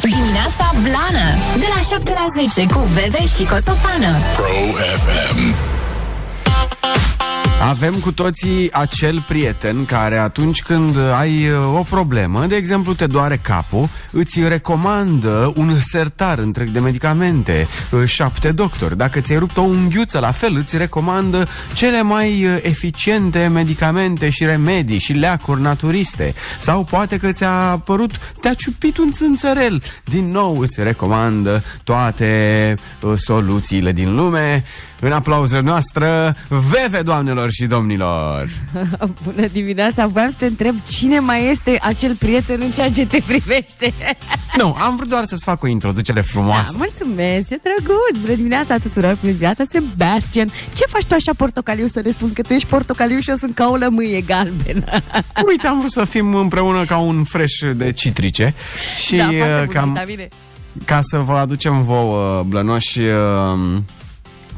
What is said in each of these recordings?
Dimineața Blană De la 7 la 10 cu Bebe și Coțofană Pro FM. Avem cu toții acel prieten care atunci când ai uh, o problemă, de exemplu te doare capul, îți recomandă un sertar întreg de medicamente, uh, șapte doctori. Dacă ți-ai rupt o unghiuță, la fel, îți recomandă cele mai uh, eficiente medicamente și remedii și leacuri naturiste. Sau poate că ți-a apărut, te-a ciupit un țânțărel. Din nou îți recomandă toate uh, soluțiile din lume. În aplauzele noastră, veve, doamnelor și domnilor! Bună dimineața, voiam să te întreb cine mai este acel prieten în ceea ce te privește. Nu, am vrut doar să-ți fac o introducere Da, frumoasă. mulțumesc, ce drăguț! Bună dimineața tuturor, bună dimineața Sebastian! Ce faci tu așa portocaliu să ne spun că tu ești portocaliu și eu sunt ca o lămâie galbenă? Uite, am vrut să fim împreună ca un fresh de citrice și da, foarte uh, bun, cam, vitamine. ca să vă aducem vouă, blănoși, uh,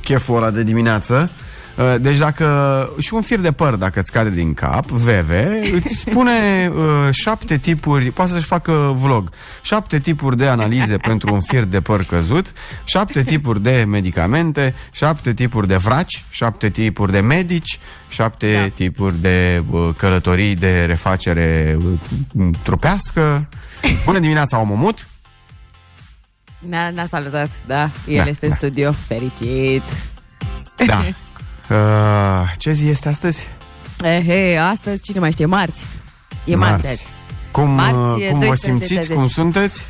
cheful ăla de dimineață. Uh, Deci dacă și un fir de păr dacă îți cade din cap, Veve, îți spune uh, șapte tipuri, poate să-și facă vlog, șapte tipuri de analize pentru un fir de păr căzut, șapte tipuri de medicamente, șapte tipuri de vraci, șapte tipuri de medici, șapte Da. tipuri de uh, călătorii de refacere uh, trupească. Bună dimineața, omomut! Ne-a, ne-a salutat, da, el Da, este în da. studio, fericit. Da. Uh, ce zi este astăzi? Eh, he, astăzi, cine mai știe, marți. E marți, azi. Cum, Marți, uh, cum vă 12 simțiți? de Cum deci. sunteți?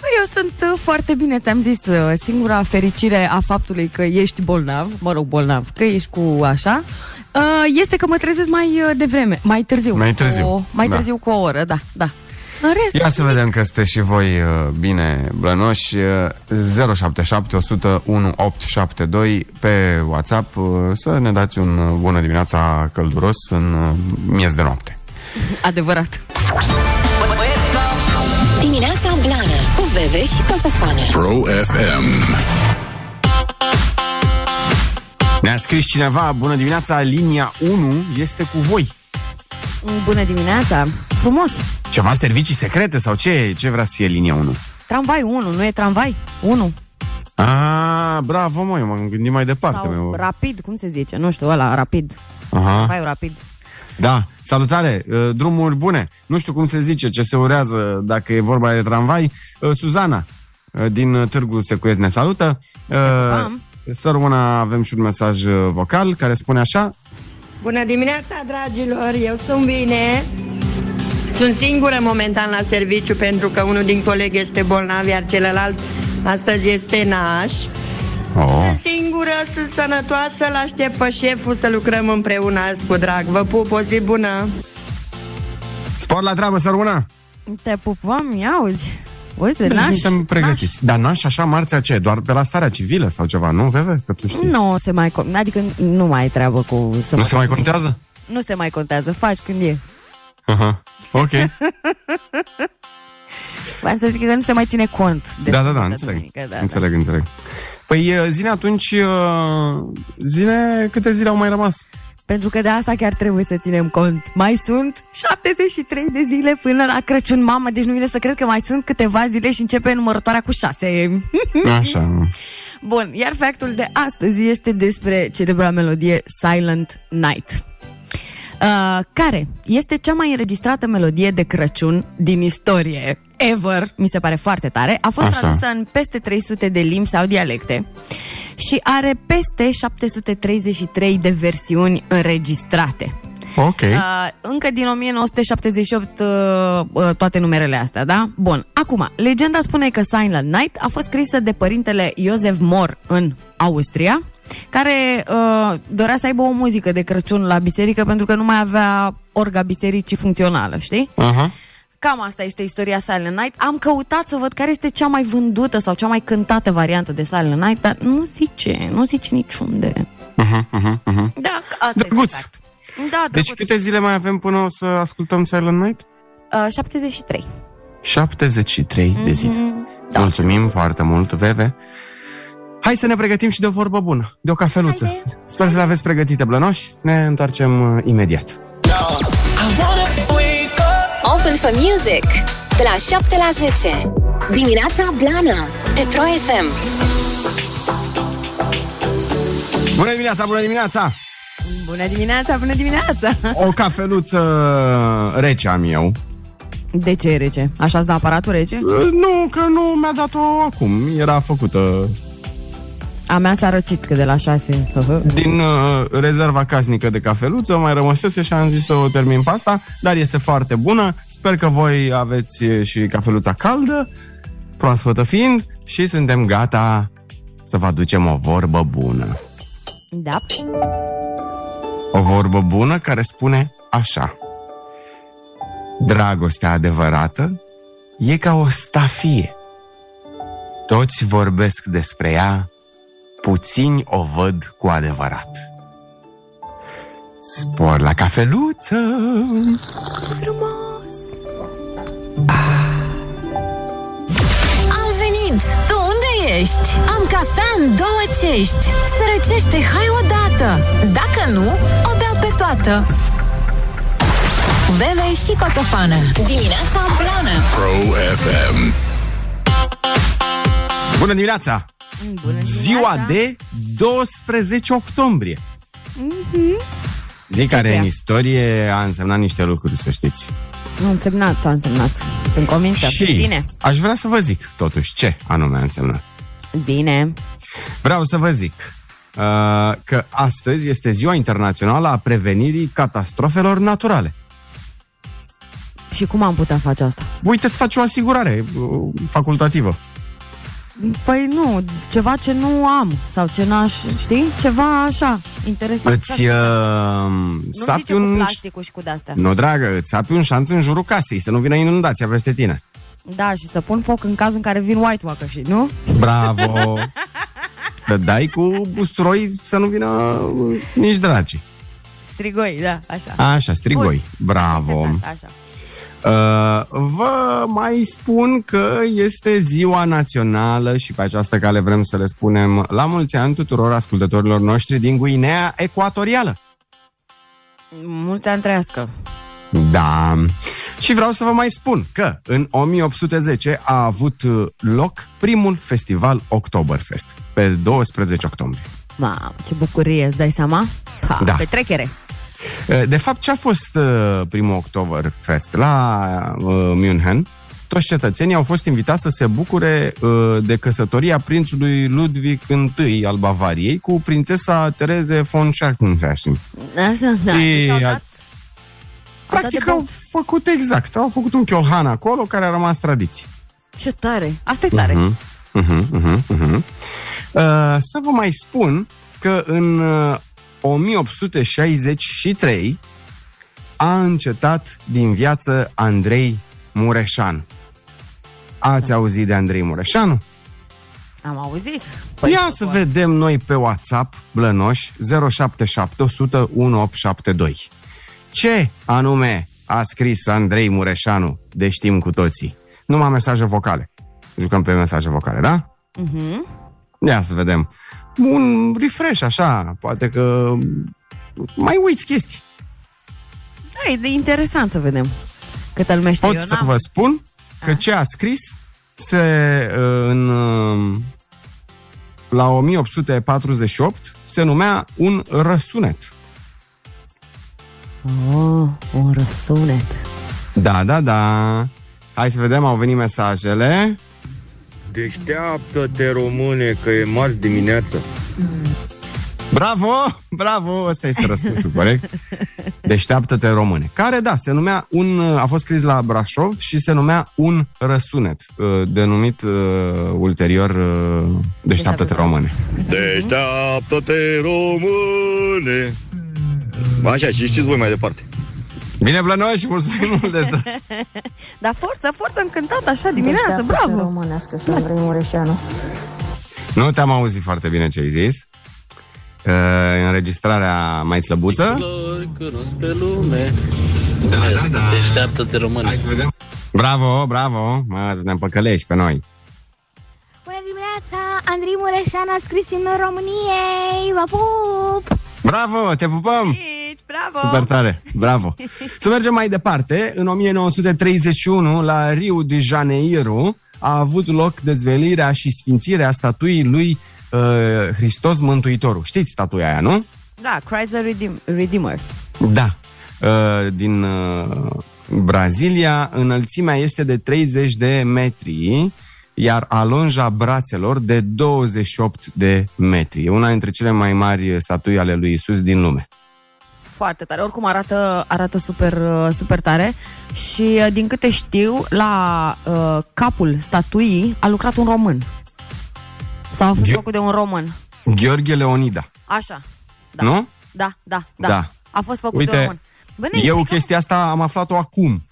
Păi, Eu sunt uh, foarte bine, ți-am zis, uh, singura fericire a faptului că ești bolnav, mă rog, bolnav, că ești cu așa, uh, este că mă trezesc mai uh, devreme, mai târziu. Mai târziu, Cu, mai da. târziu cu o oră, da, da. În rest, Ia să vedem că sunteți și voi uh, bine blănoși. Uh, 077 101 872 pe WhatsApp uh, să ne dați un uh, bună dimineața călduros în uh, miez de noapte. adevărat. Dimineața Blană Cu Bebe și Coțofană Pro FM. Ne-a scris cineva, bună dimineața, linia 1 este cu voi. Bună dimineața, frumos. Ceva servicii secrete sau ce, ce vrea să fie linia 1? Tramvai 1, nu e tramvai? 1. Ah, bravo, mă, eu m-am gândit mai departe. Sau meu. rapid, cum se zice? Nu știu, ăla, rapid. Aha. Tramvaiul rapid. Da, salutare, uh, drumuri bune. Nu știu cum se zice, ce se urează dacă e vorba de tramvai. Uh, Suzana, uh, din uh, Târgu Secuiesc ne salută. pupăm. Să rămână, avem și un mesaj uh, vocal care spune așa. Bună dimineața, dragilor! Eu sunt bine. Sunt singură momentan la serviciu pentru că unul din colegi este bolnav, iar celălalt astăzi este naș. Oh. Sunt singură, sunt sănătoasă, îl aștept pe șeful să lucrăm împreună azi cu drag. Vă pup, o zi bună! Spor la treabă, să rămână! Te pupăm, iauzi. Uite, Deci naș. suntem pregătiți. Dar naș așa marțea ce? Doar pe la starea civilă sau ceva, nu, Veve? Că tu știi. Nu se mai con- adică nu mai ai treabă cu să Nu mă- se mai contează? Nu se mai contează, faci când e. Aha. Ok. Vreau să zic că nu se mai ține cont de Da, da, da, Sfânta înțeleg. Duminică, da, înțeleg, înțeleg. Păi uh, zine atunci, uh, zine câte zile au mai rămas. Da. Pentru că de asta chiar trebuie să ținem cont. Mai sunt 73 de zile până la Crăciun, mamă, deci nu vine să cred că mai sunt câteva zile și începe numărătoarea cu 6. Așa. Bun, iar factul de astăzi este despre celebra melodie Silent Night. Uh, care este cea mai înregistrată melodie de Crăciun din istorie ever, mi se pare foarte tare. A fost Așa. tradusă în peste 300 de limbi sau dialecte și are peste 733 de versiuni înregistrate. Ok. Uh, încă din 1978 uh, uh, toate numerele astea, da? Bun. Acum, legenda spune că Silent Night a fost scrisă de părintele Josef Mor în Austria, care uh, dorea să aibă o muzică de Crăciun la biserică pentru că nu mai avea orga bisericii funcțională, știi? Aha. Cam asta este istoria Silent Night. Am căutat să văd care este cea mai vândută sau cea mai cântată variantă de Silent Night, dar nu zice, nu zice niciunde. Aha, aha, aha. Da, asta Drăguț. este fact. Da, Deci drăguț. câte zile mai avem până o să ascultăm Silent Night? Uh, 73. 73 de zile. Da. Mulțumim foarte mult, Veve. Hai să ne pregătim și de o vorbă bună, de o cafeluță. Haide. Sper să le aveți pregătite, blănoși. Ne întoarcem uh, imediat. Open for Music De la 7 la 10 Dimineața Blana Petro FM Bună dimineața, bună dimineața! Bună dimineața, bună dimineața! O cafeluță rece am eu. De ce e rece? Așa-ți dă aparatul rece? Nu, că nu mi-a dat-o acum. Era făcută A mea s-a răcit că de la șase. din uh, rezerva casnică de cafeluță, mai rămăsese și am zis să o termin pe asta, dar este foarte bună. Sper că voi aveți și cafeluța caldă, proaspătă fiind, și suntem gata să vă aducem o vorbă bună. Da. O vorbă bună care spune așa. Dragostea adevărată e ca o stafie. Toți vorbesc despre ea, puțini o văd cu adevărat. Spor la cafeluță! Am venit! Tu unde ești? Am cafea în două cești Se răcește, hai odată Dacă nu, o beau pe toată Bebe și Coțofană Dimineața Blana Pro FM. Bună dimineața! Bună Ziua dimineața. de 12 octombrie. Zi care în istorie a însemnat niște lucruri, să știți. A însemnat, a însemnat. Sunt convinsă. Zine. aș vrea să vă zic, totuși, ce anume a însemnat. Zine. Vreau să vă zic uh, că astăzi este ziua internațională a prevenirii catastrofelor naturale. Și cum am putea face asta? Uite, îți faci o asigurare uh, facultativă. Păi nu, ceva ce nu am sau ce n-aș, știi? Ceva așa, interesant. Îți uh, nu sapi zice cu un... plasticul și cu de-astea. Nu, dragă, îți sapi un șanț în jurul casei, să nu vină inundația peste tine. Da, și să pun foc în cazul în care vin White Walker și, nu? Bravo! Că dai cu usturoi să nu vină uh, nici dragi. Strigoi, da, așa. Așa, strigoi. Bravo! Interesant, Așa. Uh, vă mai spun că este ziua națională și pe această cale vrem să le spunem la mulți ani tuturor ascultătorilor noștri din Guinea Ecuatorială. Multe ani trăiască. Da. Și vreau să vă mai spun că în 1810 a avut uh, loc primul festival Oktoberfest, pe 12 octombrie. Mamă, ce bucurie, îți dai seama? Pa, Da. Petrecere. Uh, De fapt, ce a fost uh, primul Oktoberfest? La uh, München, toți cetățenii au fost invitați să se bucure uh, de căsătoria prințului Ludwig I al Bavariei cu prințesa Tereze von Schackenhausen. Așa, da. Și Deci au a- dat... Practic de au bof. făcut exact, au făcut un chiolhan acolo care a rămas tradiție. Ce tare. Asta e tare. Mhm, mhm, mhm, mhm. Uh, să vă mai spun că în uh, 1863 a încetat din viață Andrei Mureșan. Ați auzit de Andrei Mureșanu? Am auzit. Păi Ia să vedem noi pe WhatsApp, blănoși, 077 100 1872. Ce anume a scris Andrei Mureșanu de știm cu toții? Numai mesaje vocale. Jucăm pe mesaje vocale, da? Mhm. Ia să vedem. Un refresh, așa, poate că mai uiți chestii. Da, e de interesant să vedem câtă lume știe. Pot Eu să n-am. vă spun că ce a scris se uh, în uh, la 1848 se numea un răsunet. Oh, un răsunet. Da, da, da. Hai să vedem, au venit mesajele. Deșteaptă-te, române, că e marți dimineață. Bravo, bravo, ăsta este răspunsul corect. Deșteaptă-te române. Care, da, se numea un, a fost scris la Brașov și se numea un răsunet, uh, denumit uh, ulterior uh, Deșteaptă-te române. Deșteaptă-te, române. Așa, și știți voi mai departe. Bine, Blănoș, mulțumim mult de tot. Dar forță, forță încântat așa dimineața, bravo! românească să Andrei Mureșanu. Nu te-am auzit foarte bine ce ai zis. Uh, înregistrarea mai slăbuță. Flori cunosc pe lume Da, Vezi, Deșteaptă-te române Hai să vedem. Bravo, bravo. Mă, ne împăcălești pe noi. Bună dimineața! Andrei Mureșan a scris imnul României! Vă pup! Bravo, te pupăm! Aici, bravo! Super tare, bravo. Să mergem mai departe. În 1931, la Rio de Janeiro, a avut loc dezvelirea și sfințirea statuii lui uh, Hristos Mântuitorul. Știți statuia aia, nu? Da, Christ the Redeem- Redeemer. Da. Uh, din uh, Brazilia, înălțimea este de 30 de metri, iar alonja brațelor de 28 de metri. E una dintre cele mai mari statui ale lui Isus din lume. Foarte tare. Oricum arată, arată super, uh, super tare și uh, din câte știu, la uh, capul statuii a lucrat un român. Sau a fost Eu- făcut de un român. Gheorghe Leonida, Așa. Da. nu? Da, da, da. Da. A fost făcut Uite, de un român. Bă, ne Eu explică- chestia asta am aflat-o acum.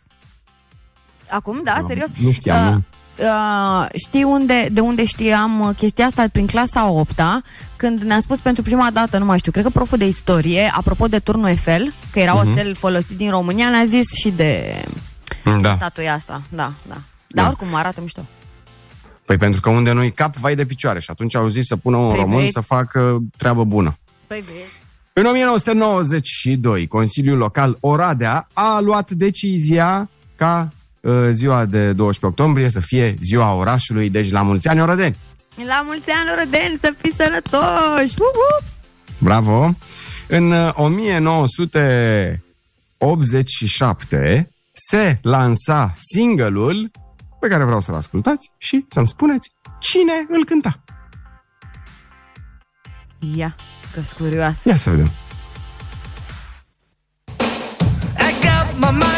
Acum, da, serios? Nu știam, Uh, nu. Uh, știi unde, de unde știam uh, chestia asta? Prin clasa 8 când ne-a spus pentru prima dată, nu mai știu, cred că proful de istorie, apropo de turnul Eiffel, că era Mhm. oțel folosit din România, ne-a zis și de Da. statuia asta. Da, da. Dar Da. oricum arată mișto. Păi pentru că unde nu-i cap, vai de picioare. Și atunci au zis să pună un Păi român vezi. să facă treabă bună. Păi vezi. În 1992, Consiliul Local Oradea a luat decizia ca uh, ziua de 12 octombrie să fie ziua orașului, deci la mulți ani Oradeni. La mulți ani, Rodeni, să fii sănătoși! Uh-huh! Bravo! În uh, 1987 se lansa single-ul pe care vreau să-l ascultați și să-mi spuneți cine îl cânta. Ia, că curioasă. Ia să vedem. I got my mind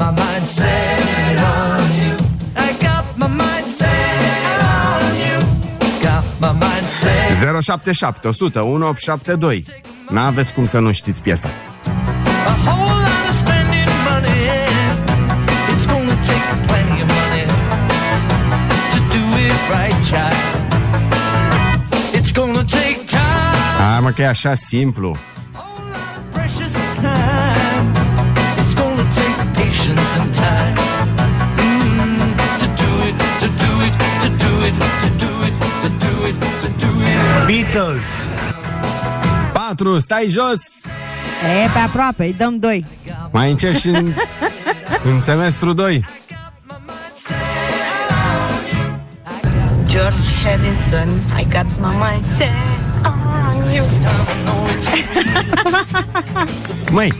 my mind set on you. I got my mind set on you. Got my mind set. 077 100 1872 N-aveți cum să nu știți piesa. A whole lot of spending money. It's gonna take plenty of money to do it right, child. It's gonna take time, Hai mă că e așa simplu. Patience and time. Mm, to do it, to do it, to do it, to do it, to do it, to do it. Beatles. 4, stai jos! E, pe aproape, îi dăm doi. Mai încerci în, în semestru 2. George Harrison, I got my mind set on you. Măi,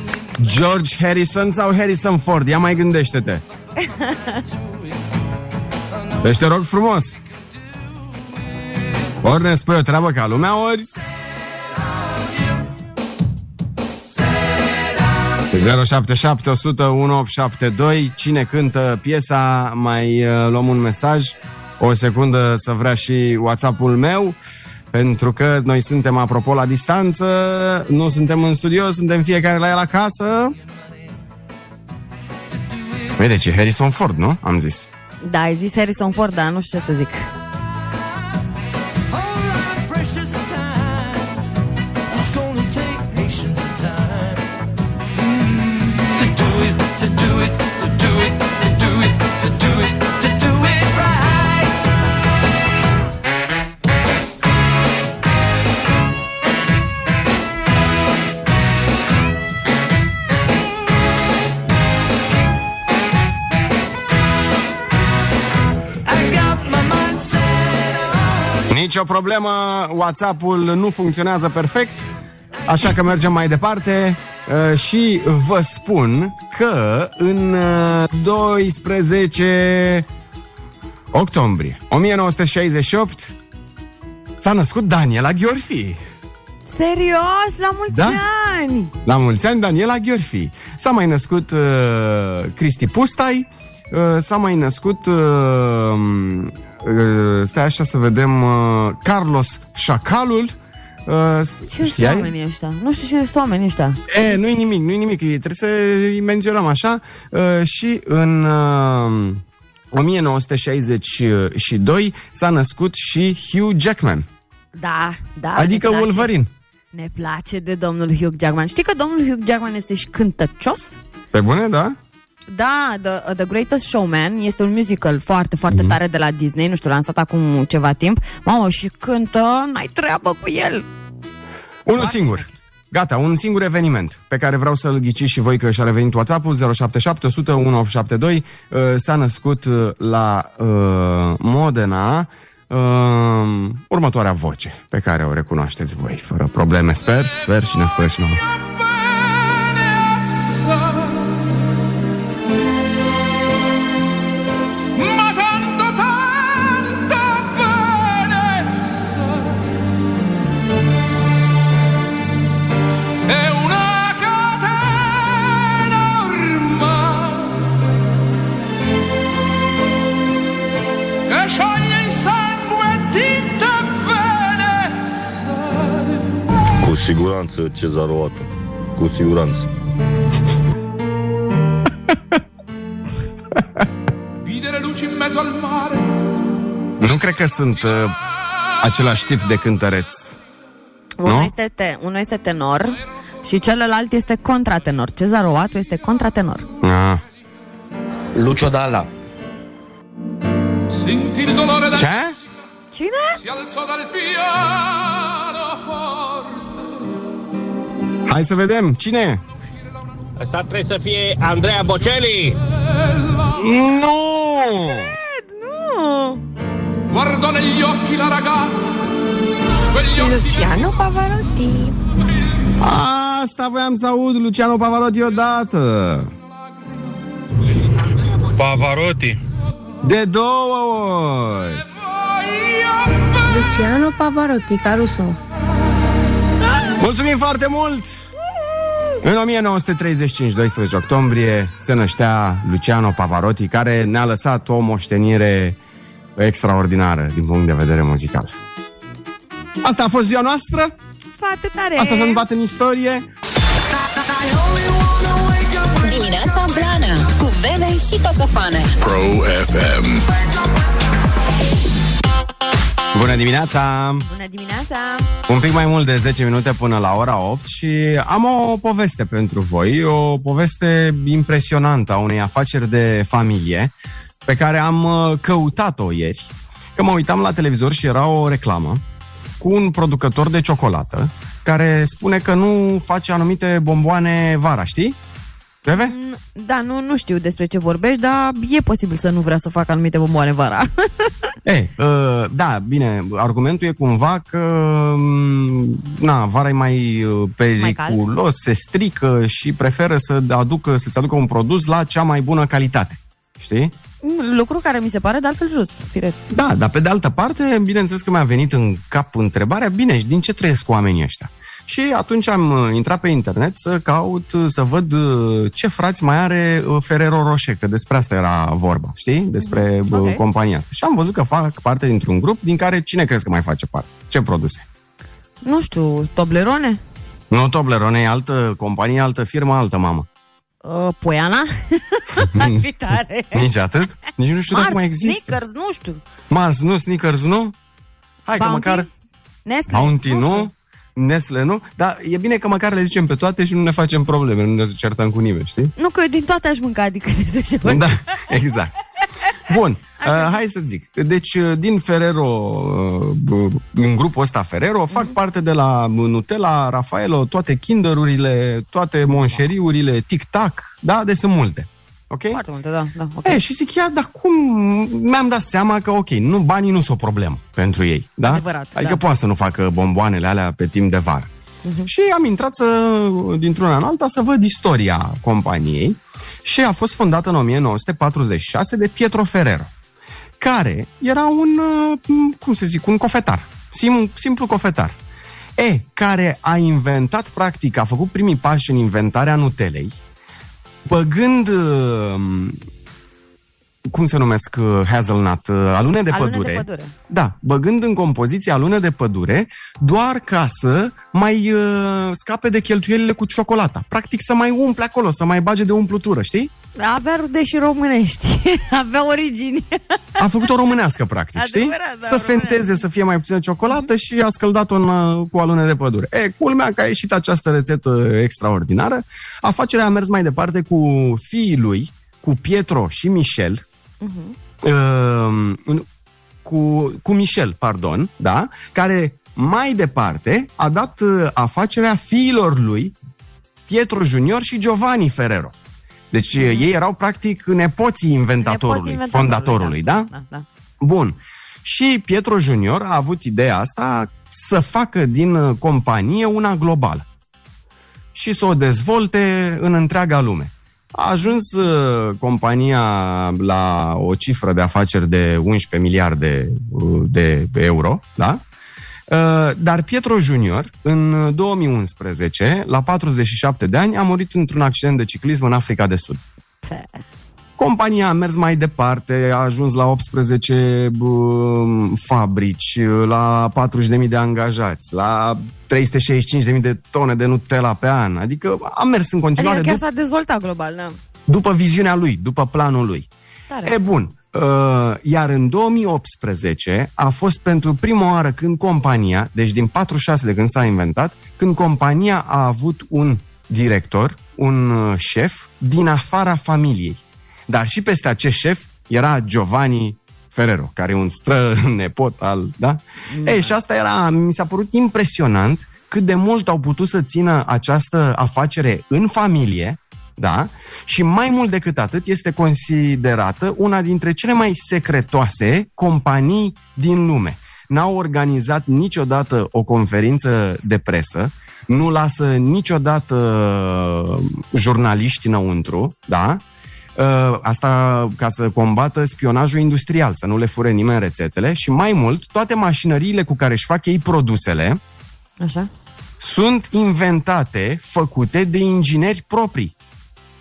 George Harrison sau Harrison Ford? Ia mai gândește-te. Deci te rog frumos. Ori ne spui o treabă ca lumea, ori... 077 100 1872 Cine cântă piesa Mai uh, luăm un mesaj O secundă să vrea și Whatsapp-ul meu Pentru că noi suntem apropo la distanță Nu suntem în studio Suntem fiecare la el acasă Vede ce Harrison Ford, nu? Am zis Da, ai zis Harrison Ford, dar nu știu ce să zic. Nicio problemă, WhatsApp-ul nu funcționează perfect, așa că mergem mai departe uh, și vă spun că în uh, 12 octombrie 1968 s-a născut Daniela Gheorfi. Serios, la mulți Da? ani! La mulți ani, Daniela Gheorfi. S-a mai născut uh, Cristi Pustai, uh, s-a mai născut, uh, uh, stai așa să vedem, uh, Carlos Șacalul. Uh, Ce sunt știai? oamenii ăștia? Nu știu cine sunt oamenii ăștia. E, nu-i nimic, nu-i nimic, trebuie să îi menționăm așa. Uh, și în uh, 1962 s-a născut și Hugh Jackman, Da, da. adică ne place. Wolverine. Ne place de domnul Hugh Jackman. Știi că domnul Hugh Jackman este și cântăcios? Pe bune, da? Da, The, The Greatest Showman este un musical foarte, foarte tare de la Disney, nu știu, lansat acum ceva timp. Mamă, și cântă, n-ai treabă cu el. Unul singur. Gata, un singur eveniment pe care vreau să-l ghiciți și voi că și-a revenit WhatsApp-ul 077 100 1872 uh, s-a născut uh, la uh, Modena uh, următoarea voce pe care o recunoașteți voi fără probleme, sper, sper și ne sper și nouă. Siguranță cezaroată. Cu siguranță. Vide le luci in mezzo al mare Nu cred că sunt uh, același tip de cântăreț. Unul Nu? este, te, unul este tenor și celălalt este contratenor. Cezar Oatu este contratenor. Ah. Lucio Dalla. Sentì il dolore del Ce? Cine? Hai să vedem, cine e? Asta trebuie să fie Andrea Bocelli. Nu! Nu! Guardò negli occhi la ragazza Quegli occhi Luciano Pavarotti. Asta voiam să aud, Luciano Pavarotti odată. Pavarotti. De două ori. Luciano Pavarotti, Caruso. Mulțumim foarte mult! În 1935, 12 octombrie, se năștea Luciano Pavarotti, care ne-a lăsat o moștenire extraordinară din punct de vedere muzical. Asta a fost ziua noastră, Foarte tare! asta s-a întâmplat în istorie. Dimineața Blana Cu Bebe și Coțofană Pro FM. Bună dimineața! Bună dimineața! Un pic mai mult de 10 minute până la ora 8 și am o poveste pentru voi, o poveste impresionantă a unei afaceri de familie pe care am uh, căutat-o ieri. Că mă uitam la televizor și era o reclamă cu un producător de ciocolată care spune că nu face anumite bomboane vara, știi? Bebe? Mm, Da, nu, nu știu despre ce vorbești, dar e posibil să nu vrea să facă anumite bomboane vara. E, uh, da, bine, argumentul e cumva că mm, na, vara e mai uh, periculos, se strică și preferă să aducă, să-ți aducă un produs la cea mai bună calitate. Știi? Mm, Lucru care mi se pare de altfel just, firesc. Da, dar pe de altă parte, bineînțeles că mi-a venit în cap întrebarea, bine, și din ce trăiesc oamenii ăștia? Și atunci am uh, intrat pe internet să caut, uh, să văd uh, ce frați mai are uh, Ferrero Rocher, că despre asta era vorba, știi? Despre Ok. okay. compania asta. Și am văzut că fac parte dintr-un grup din care cine crezi că mai face parte? Ce produse? Nu știu, Toblerone? Nu Toblerone, e altă companie, altă firmă, altă mamă. Uh, Poiana? Ar fi tare. Nici atât? Nici nu știu dacă Mars, mai există. Snickers, nu știu. Mars, nu, Snickers, nu? Hai că Bounty? măcar... Nestle? Bounty, nu? știu. Nestle, nu? Dar e bine că măcar le zicem pe toate și nu ne facem probleme, nu ne certăm cu nimeni, știi? Nu, că eu din toate aș mânca, adică despre ce vorbim. Da, exact. Bun, uh, hai să zic. Deci, uh, din Ferrero, uh, în grupul ăsta Ferrero, fac Mhm. parte de la Nutella, Raffaello, toate Kinderurile, toate monșeriurile, Tic-Tac, da? Deci sunt multe. Ok? Foarte multe, da. da ok. E, și zic, ia, dar cum mi-am dat seama că, ok, nu, banii nu sunt o problemă pentru ei, da? Adevărat, adică da. poate să nu facă bomboanele alea pe timp de vară. Mhm. Și am intrat să, dintr-una în alta să văd istoria companiei și a fost fondată în 1946 de Pietro Ferrero, care era un, uh, cum să zic, un cofetar, sim, simplu cofetar. E, care a inventat, practic, a făcut primii pași în inventarea Nutelei, băgând uh, cum se numesc uh, hazelnut, uh, alune de Alune de pădure. pădure. Da, băgând în compoziție alune de pădure, doar ca să mai uh, scape de cheltuielile cu ciocolata. Practic să mai umple acolo, să mai bage de umplutură, știi? Avea rude și românești. Avea origini. A făcut o românească, practic, știi? Adevărat, da, să fenteze, să fie mai puțină ciocolată și a scăldat-o în, uh, cu alune de pădure. E, culmea că a ieșit această rețetă extraordinară. Afacerea a mers mai departe cu fiii lui, cu Pietro și Michel, uh, cu, cu Michel, pardon, da, care mai departe a dat uh, afacerea fiilor lui, Pietro Junior și Giovanni Ferrero. Deci mm. ei erau practic nepoții inventatorului, Nepoții fondatorului, da? Da, da. Bun. Și Pietro Junior a avut ideea asta să facă din uh, companie una globală și să o dezvolte în întreaga lume. A ajuns uh, compania la o cifră de afaceri de 11 miliarde uh, de euro, da? Uh, Dar Pietro Junior, în 2011, la 47 de ani, a murit într-un accident de ciclism în Africa de Sud. Pe. Compania a mers mai departe, a ajuns la 18 bă, fabrici, la 40.000 de angajați, la 365.000 de tone de Nutella pe an. Adică a mers în continuare Adică chiar dup- s-a dezvoltat global, da. după viziunea lui, după planul lui. Tare. E bun. Uh, iar în 2018 a fost pentru prima oară când compania, deci din 46 de când s-a inventat, când compania a avut un director, un uh, șef din afara familiei. Dar și peste acest șef era Giovanni Ferrero, care e un stră nepot al, da? Ei, și asta era, mi s-a părut impresionant cât de mult au putut să țină această afacere în familie, da? Și mai mult decât atât, este considerată una dintre cele mai secretoase companii din lume. N-au organizat niciodată o conferință de presă, nu lasă niciodată jurnaliști înăuntru, da? Uh, Asta ca să combată spionajul industrial, să nu le fure nimeni rețetele și mai mult, toate mașinăriile cu care își fac ei produsele Așa? sunt inventate, făcute de ingineri proprii.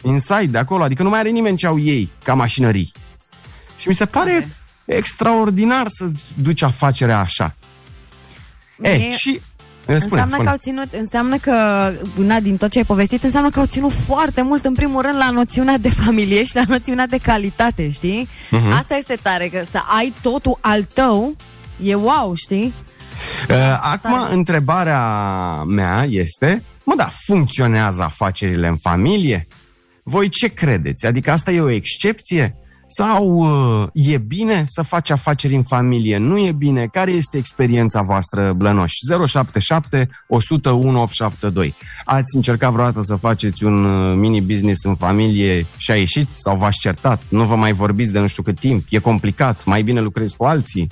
Inside, de acolo, adică nu mai are nimeni ce au ei ca mașinării. Și mi se pare extraordinar să duci afacerea așa. E, Mie- și... Spune, înseamnă spune. că au ținut, înseamnă că, una din tot ce ai povestit, înseamnă că au ținut foarte mult, în primul rând, la noțiunea de familie și la noțiunea de calitate, știi? Mhm. Asta este tare, că să ai totul al tău, e wow, știi? Uh, Acum, întrebarea mea este, mă, da, funcționează afacerile în familie? Voi ce credeți? Adică asta e o excepție? Sau uh, e bine să faci afaceri în familie? Nu e bine? Care este experiența voastră, Blănoș? 077 101 872. Ați încercat vreodată să faceți un uh, mini-business în familie și a ieșit? Sau v-ați certat? Nu vă mai vorbiți de nu știu cât timp? E complicat? Mai bine lucrezi cu alții?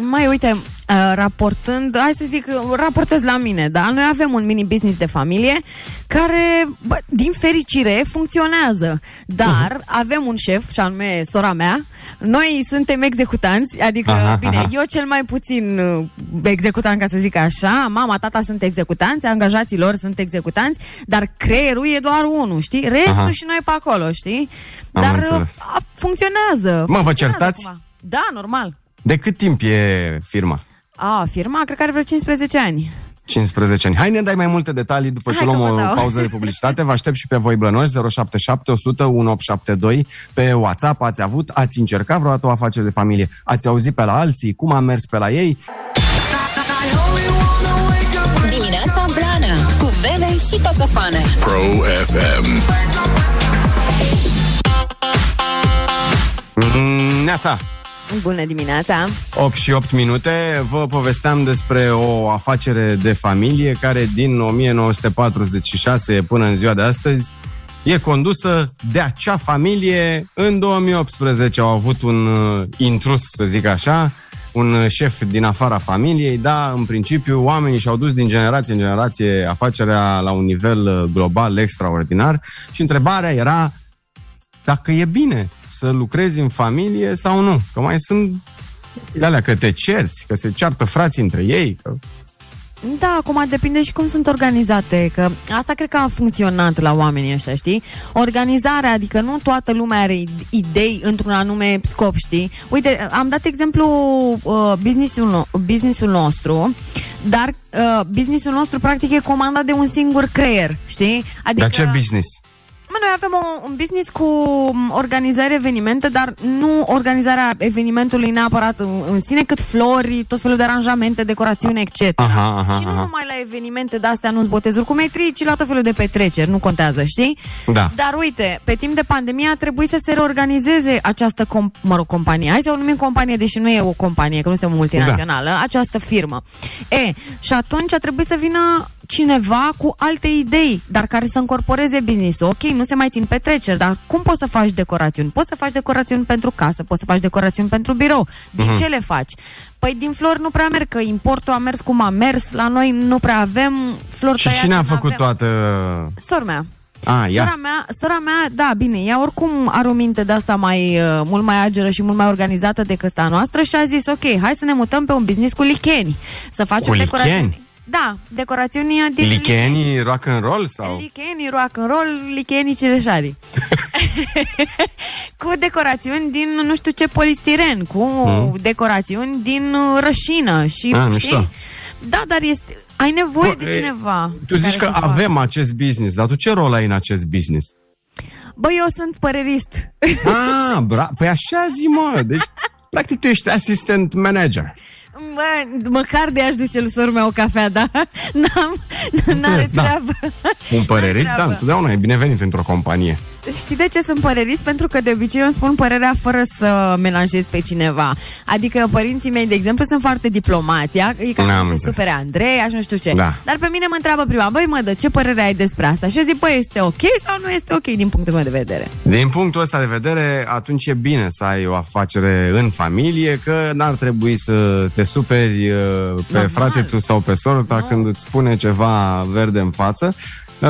Mai uite, uh, raportând, hai să zic, raportez la mine, da? Noi avem un mini-business de familie care, bă, din fericire, funcționează. Dar Mhm. avem un șef, și anume sora mea, noi suntem executanți, adică, Aha, bine, aha. eu cel mai puțin uh, executant, ca să zic așa, mama, tata sunt executanți, angajații lor sunt executanți, dar creierul e doar unul, știi? Restul Aha. și noi pe acolo, știi? Am dar uh, înțeles. a, funcționează. Mă, vă funcționează certați? cumva. Da, normal. De cât timp e firma? A, firma, cred că are vreo 15 ani. 15 ani. Hai ne dai mai multe detalii după ce Hai luăm că vă o dau. pauză de publicitate. Vă aștept și pe voi blănoși 077 100 1872 pe WhatsApp. Ați avut, ați încercat vreodată o afacere de familie? Ați auzit pe la alții? Cum a mers pe la ei? Dimineața Blana Cu Bebe și Coțofană Pro FM. Mm, Neața! Bună dimineața! 8 și 8 minute, vă povesteam despre o afacere de familie care din 1946 până în ziua de astăzi e condusă de acea familie. În 2018 au avut un uh, intrus, să zic așa, un uh, șef din afara familiei, da, în principiu oamenii și-au dus din generație în generație afacerea la un nivel uh, global extraordinar și întrebarea era dacă e bine să lucrezi în familie sau nu. Că mai sunt alea că te cerți, că se ceartă frații între ei. Că... Da, acum depinde și cum sunt organizate, că asta cred că a funcționat la oamenii ăștia, știi? Organizarea, adică nu toată lumea are idei într-un anume scop, știi? Uite, am dat exemplu uh, businessul, no- businessul nostru, dar uh, businessul nostru practic e comandat de un singur creier, știi? Adică Dar ce business? Mă, noi avem o, un business cu m, organizarea evenimente, dar nu organizarea evenimentului neapărat în, în sine, cât flori, tot felul de aranjamente, decorațiune, etc. Aha, aha, și nu aha. numai la evenimente de-astea, nu-ți botezuri cu metrii, ci la tot felul de petreceri, nu contează, știi? Da. Dar uite, pe timp de pandemie a trebuit să se reorganizeze această, com- mă rog, companie. Hai să o numim companie, deși nu e o companie, că nu suntem o multinațională, da. această firmă. E, și atunci a trebuit să vină cineva cu alte idei, dar care să încorporeze business-ul. Ok, nu se mai țin petreceri, dar cum poți să faci decorațiuni? Poți să faci decorațiuni pentru casă, poți să faci decorațiuni pentru birou. Din Mhm. ce le faci? Păi din flori nu prea merg, că importul a mers cum a mers, la noi nu prea avem flori Și tăiate, cine a nu făcut avem. toată... Sora mea. A, ia. Sora mea, sora mea, da, bine, ea oricum are o minte de asta mai, uh, mult mai ageră și mult mai organizată decât a noastră și a zis, ok, hai să ne mutăm pe un business cu licheni. Să facem Cu decorațiuni. licheni? Da, decorațiuni din Lichenii rock and roll sau? Licheni, rock and roll, licheni cireșari. cu decorațiuni din nu știu ce polistiren, cu Mm. decorațiuni din uh, rășină și Ah, știi? mișto. Da, dar este ai nevoie Bă, de e, cineva. Tu zici care că să facă. avem acest business, dar tu ce rol ai în acest business? Bă, eu sunt părerist. Ah, bra, păi așa zi, mă. Deci, practic, tu ești assistant manager. Bă, măcar de aș duce lui sora mea o cafea, da? N-am, n-are Înțeles, da. treabă. Un părerist, da, treabă. întotdeauna e binevenit într-o companie. Știi de ce sunt părerist? Pentru că de obicei eu îmi spun părerea fără să melanjez pe cineva. Adică părinții mei, de exemplu, sunt foarte diplomați, ia? e ca N-am să se înțeles. supere Andrei, și nu știu ce. Da. Dar pe mine mă întreabă prima, băi mă, de ce părere ai despre asta? Și eu zic, băi, este ok sau nu este ok din punctul meu de vedere? Din punctul ăsta de vedere, atunci e bine să ai o afacere în familie, că n-ar trebui să te superi uh, pe Normal. frate tu sau pe soră ta când îți spune ceva verde în față. Uh,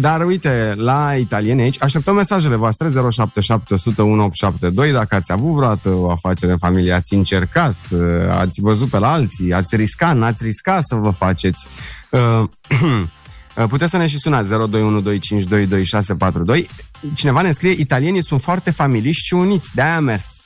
dar uite, la italieni aici, așteptăm mesajele voastre 077 100 1872 dacă ați avut vreodată o afacere în familie, ați încercat, uh, ați văzut pe la alții, ați riscat, n-ați riscat să vă faceți. Uh, Puteți să ne și sunați 0212522642. Cineva ne scrie, italienii sunt foarte familiști și uniți, de-aia a mers.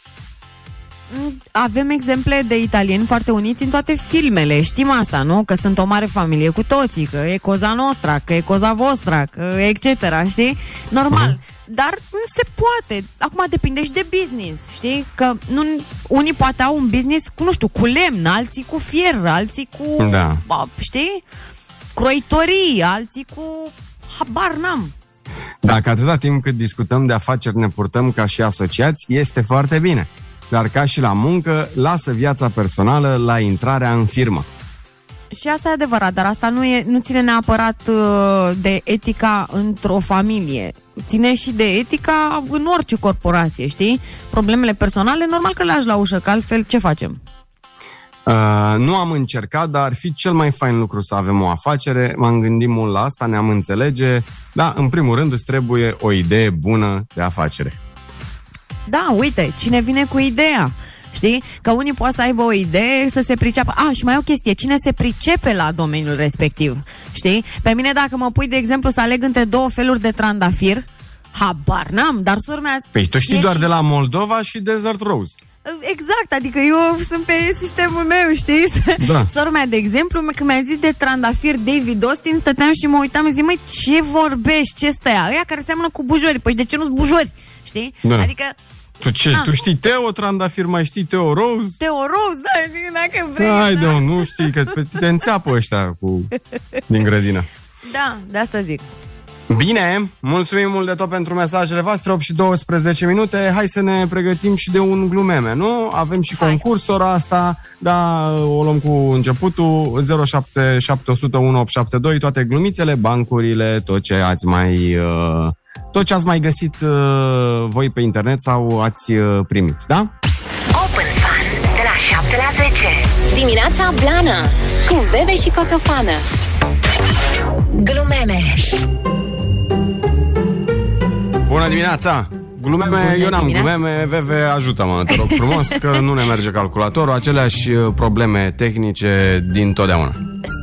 Mm, Avem exemple de italieni foarte uniți în toate filmele. Știm asta, nu? Că sunt o mare familie cu toții, că e coza nostra, că e coza vostra, că etc. Știi? Normal. Mhm. Dar nu se poate. Acum depinde și de business, știi? Că nu, unii poate au un business cu, nu știu, cu lemn, alții cu fier, alții cu, Da. ba, știi? Croitorii, alții cu... Habar n-am. Dacă atâta timp cât discutăm de afaceri ne purtăm ca și asociați, este foarte bine. Dar ca și la muncă, lasă viața personală la intrarea în firmă. Și asta e adevărat, dar asta nu, e, nu ține neapărat uh, de etica într-o familie. Ține și de etica în orice corporație, știi? Problemele personale, normal că le lași la ușă, că altfel ce facem? Uh, nu am încercat, dar ar fi cel mai fain lucru să avem o afacere. M-am gândit mult la asta, ne-am înțelege. Da, în primul rând îți trebuie o idee bună de afacere. Da, uite, cine vine cu ideea? Știi? Că unii poate să aibă o idee, să se priceapă. A, și mai e o chestie, cine se pricepe la domeniul respectiv? Știi? Pe mine dacă mă pui, de exemplu, să aleg între două feluri de trandafir, habar n-am, dar sora mea... Păi tu știi știe doar ci- de la Moldova și Desert Rose. Exact, adică eu sunt pe sistemul meu, știi? Da. Sora mea, de exemplu, când mi-a zis de trandafir David Austin, stăteam și mă uitam și zic, măi, ce vorbești, ce stai? Ăia care seamănă cu bujori, păi de ce nu-s bujori? Știi? Da. Adică, Tu, ce, Da. tu știi Teo Trandafir, mai știi Teo Rose? Teo Rose, da, zic, dacă vrei. Hai da. de nu știi, că pe- te înțeapă ăștia cu, din grădină. Da, de asta zic. Bine, mulțumim mult de tot pentru mesajele voastre, 8 și 12 minute. Hai să ne pregătim și de un glumeme, nu? Avem și concursul ora asta, da, o luăm cu începutul 077 toate glumițele, bancurile, tot ce ați mai... Uh, tot ce ați mai găsit uh, voi pe internet sau ați uh, primit, da? Open Fun de la 7 la 10. Dimineața Blana cu Bebe și Coțofană. Glumeme. Bună dimineața! Glumeme, Bună eu n-am dimineața. glumeme, Veve, ajută-mă, te rog frumos, că nu ne merge calculatorul, aceleași uh, probleme tehnice din totdeauna.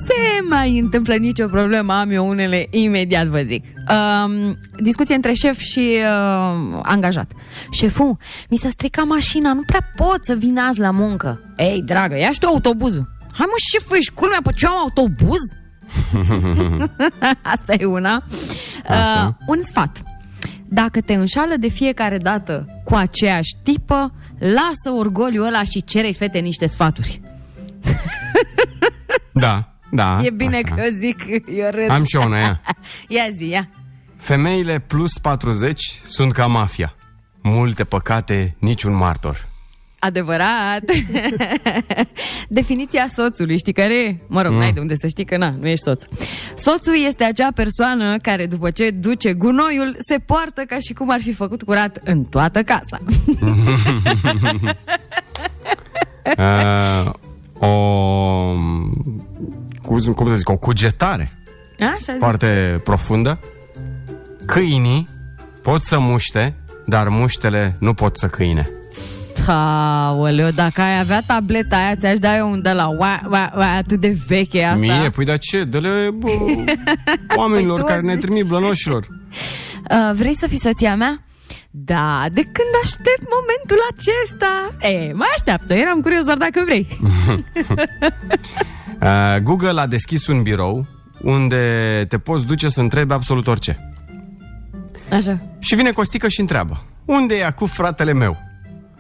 Se mai întâmplă nicio problemă, am eu unele imediat, vă zic. Um, discuție între șef și uh, angajat. Șeful, mi s-a stricat mașina, nu prea pot să vin azi la muncă. Ei, dragă, ia și tu autobuzul. Hai mă, șeful, ești culmea, pe ce am autobuz? Asta e una. Uh, Așa. un sfat. dacă te înșală de fiecare dată cu aceeași tipă, lasă orgoliul ăla și cere fete niște sfaturi. Da, da. e bine așa. că zic, eu râd. Am și eu una, ia. Ia zi, ia. Femeile plus 40 sunt ca mafia. Multe păcate, niciun martor. Adevărat. Definiția soțului, știi care e? Mă rog, Mm. n-ai de unde să știi că na, nu ești soț. Soțul este acea persoană care după ce duce gunoiul, se poartă ca și cum ar fi făcut curat în toată casa. Uh, o... Cum, cum să zic, o cugetare Așa zic. foarte profundă. Câinii pot să muște, dar muștele nu pot să câine. Aoleu, dacă ai avea tableta aia, ți-aș da eu un de la ua, ua, ua, atât de veche asta. Mie? Păi dar ce? Dă-le bă, oamenilor Păi tu care ne zici. trimit blănoșilor. Uh, vrei să fii soția mea? Da, de când aștept momentul acesta? E, mai așteaptă, eram curios doar dacă vrei. Uh, Google a deschis un birou unde te poți duce să întrebi absolut orice. Așa. Și vine Costică și întreabă Unde e cu fratele meu?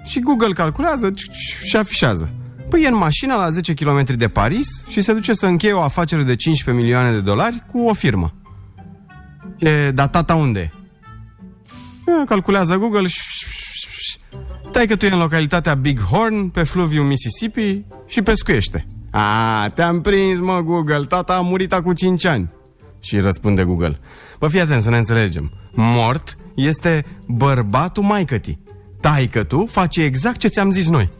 Și Google calculează și afișează Păi e în mașina la 10 km de Paris și se duce să încheie o afacere de 15 milioane de dolari cu o firmă. E, dar tata unde e? E, Calculează Google și... Tai că tu e în localitatea Big Horn, pe fluviul Mississippi și pescuiește. A, te-am prins, mă, Google, tata a murit acum 5 ani. Și răspunde Google. Bă, fii atent să ne înțelegem. Mort este bărbatul maicătii. Taică tu face exact ce ți-am zis noi.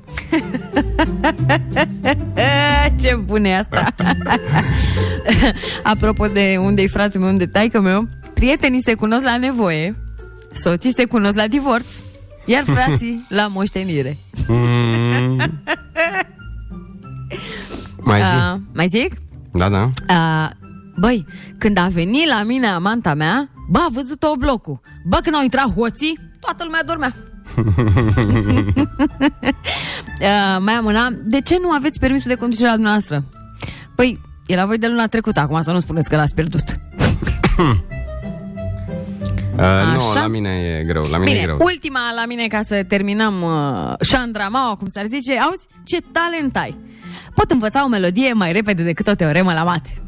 Ce bun e asta! Apropo de unde-i fratele meu, unde taică meu, prietenii se cunosc la nevoie, soții se cunosc la divorț, iar frații la moștenire. Mm. Mai zi? Uh, mai zic? Da, da. Uh, băi, când a venit la mine amanta mea, bă, a văzut-o blocul. Bă, când au intrat hoții, toată lumea dormea. uh, mai am una. De ce nu aveți permisul de conducere la dumneavoastră? Păi, e la voi de luna trecută, acum să nu spuneți că l-ați pierdut. Uh, nu, Așa? la mine e greu. La mine Bine, e greu. ultima la mine ca să terminăm uh, șandramaua, cum s-ar zice. Auzi, ce talent ai! Pot învăța o melodie mai repede decât o teoremă la mate.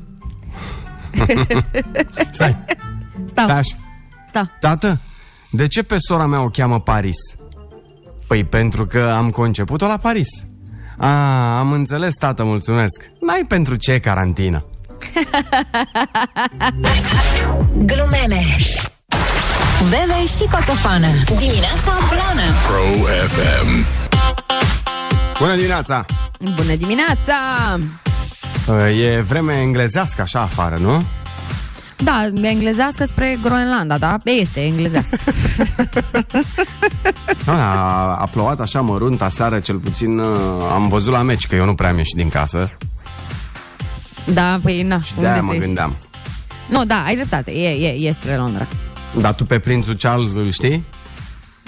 Stai. Stau. Stai așa. Stau. Tată, de ce pe sora mea o cheamă Paris? Păi pentru că am conceput-o la Paris. A, am înțeles, tată, mulțumesc. N-ai pentru ce carantină. Glumeme Bebe și Coțofană Dimineața Blană Pro FM. Bună dimineața! Bună dimineața! E vreme englezească așa afară, nu? Da, englezească spre Groenlanda, da? Este englezească. A, a plouat așa mărunt aseară, cel puțin uh, am văzut la meci, că eu nu prea am ieșit din casă. da, păi na, unde De-aia să mă ieși? gândeam. Nu, da, ai dreptate, e, e, e spre Londra. Dar tu pe prințul Charles îl știi?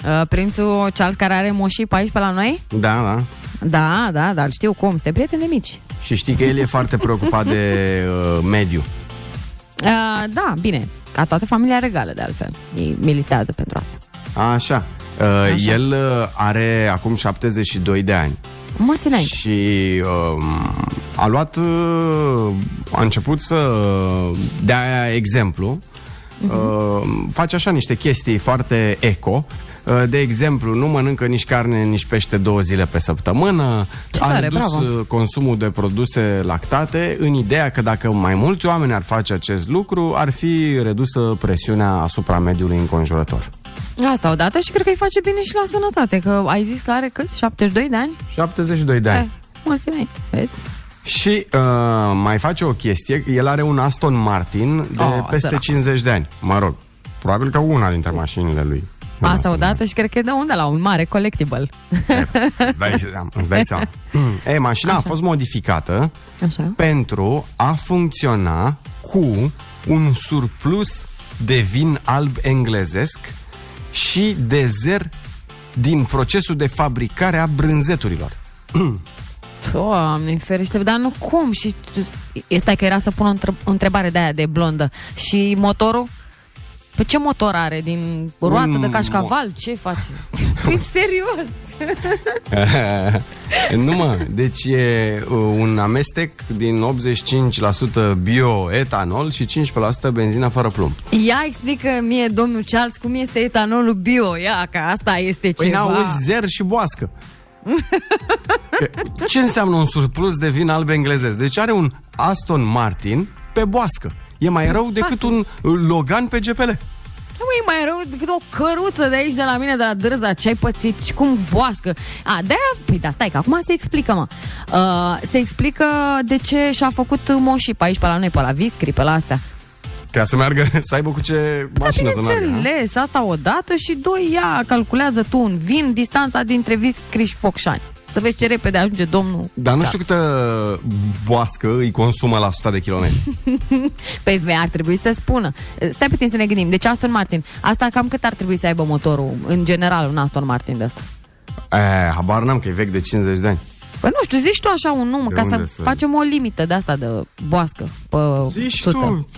Uh, prințul Charles care are moșii pe aici pe la noi? Da, da. Da, da, dar știu cum, suntem prieteni de mici. Și știi că el e foarte preocupat de uh, mediu. Uh, da, bine, ca toată familia regală de altfel. Ei militează pentru asta. Așa. Uh, Așa. El uh, are acum 72 de ani. Mulți înainte. Și um, a luat, uh, a început să dea exemplu. Uh, face așa niște chestii foarte eco. Uh, De exemplu, nu mănâncă nici carne, nici pește două zile pe săptămână. Ce a tare, redus bravo. uh, consumul de produse lactate în ideea că dacă mai mulți oameni ar face acest lucru, ar fi redusă presiunea asupra mediului înconjurător. Asta odată și cred că îi face bine și la sănătate, că ai zis că are câți? 72 de ani? 72 de ani. Eh, mulți înainte, vezi? Și uh, mai face o chestie, el are un Aston Martin de Oh, peste sărac. 50 de ani. Mă rog, probabil că una dintre mașinile lui. Un Asta Aston odată și cred că e de unde la un mare collectible. Îți dai seama. Îți dai seama. e, mașina Așa. a fost modificată Așa. pentru a funcționa cu un surplus de vin alb englezesc și de zer din procesul de fabricare a brânzeturilor. Doamne, ferește, dar nu cum? Și stai că era să pun o între- o întrebare de aia de blondă. Și motorul? Pe ce motor are? Din roată Un de mo- cașcaval? Ce face? Fii serios! nu mă, deci e uh, un amestec din 85% bioetanol și 15% benzină fără plumb. Ia explică mie, domnul Charles, cum este etanolul bio. Ia, că asta este Păi ceva. n-auzi zer și boască. Că Ce înseamnă un surplus de vin alb englezesc? Deci are un Aston Martin pe boască. E mai rău decât un uh, Logan pe GPL. Nu e mai rău decât o căruță de aici, de la mine, de la Dârza, ce ai pățit și cum boască. A, de-aia, păi da, stai, că acum se explică, mă. Uh, se explică de ce și-a făcut moșii pe aici, pe la noi, pe la Viscri, pe la astea. Ca să meargă, să aibă cu ce mașină să meargă. da? Bineînțeles, asta o dată și doi, ia, calculează tu un vin, distanța dintre Viscri și Focșani. Să vezi ce repede ajunge domnul. Dar nu știu câtă boască îi consumă la 100 de kilometri. Păi ar trebui să spună. Stai puțin să ne gândim. Deci Aston Martin, asta cam cât ar trebui să aibă motorul, în general, un Aston Martin de asta? E, habar n-am că e vechi de 50 de ani. Păi nu știu, zici tu așa un număr, De ca să, unde să- facem o limită de asta de boască pe Zici 100. tu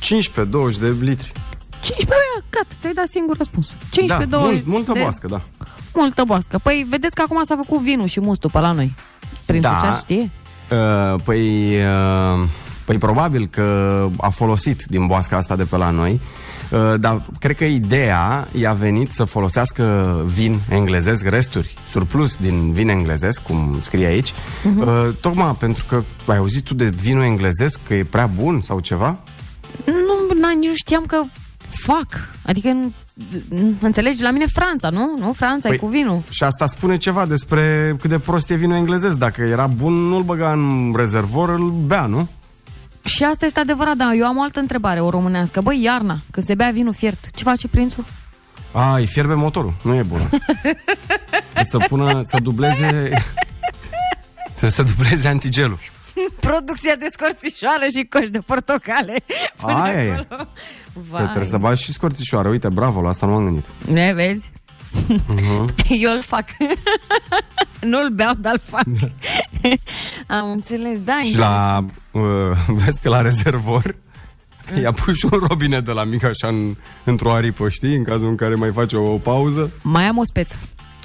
15-20 de litri. 15, bă, gata, ți-ai dat singur răspuns. 15, da, 20 mult, multă de... boască, da. Multă boască. Păi vedeți că acum s-a făcut vinul și mustul pe la noi. Prin Da. da. știe? Uh, păi, uh, păi probabil că a folosit din boasca asta de pe la noi, uh, dar cred că ideea i-a venit să folosească vin englezesc, resturi, surplus din vin englezesc, cum scrie aici, Mhm. uh, tocmai pentru că ai auzit tu de vinul englezesc că e prea bun sau ceva? Nu, na, nici nu știam că fac. Adică, nu- nu- înțelegi, la mine Franța, nu? Nu, Franța păi, e cu vinul. Și asta spune ceva despre cât de prost e vinul englezesc. Dacă era bun, nu-l băga în rezervor, îl bea, nu? Și asta este adevărat, dar eu am o altă întrebare, o românească. Băi, iarna, când se bea vinul fiert, ce face prințul? A, îi fierbe motorul, nu e bun. Trebuie să pună, să dubleze... Trebuie să dubleze antigelul. Producția de scorțișoară și coși de portocale. Până Aia e. acolo. Că Vai. trebuie să bagi și scorțișoară. Uite, bravo, la asta nu m-am gândit. Ne vezi? Uh-huh. Eu îl fac. Nu-l beau, dar îl fac. Am înțeles, da. Și la, uh, vezi că la rezervor i-a pus și un robinet de la mic așa în, într-o aripă, știi? În cazul în care mai face o, o pauză. Mai am o speță.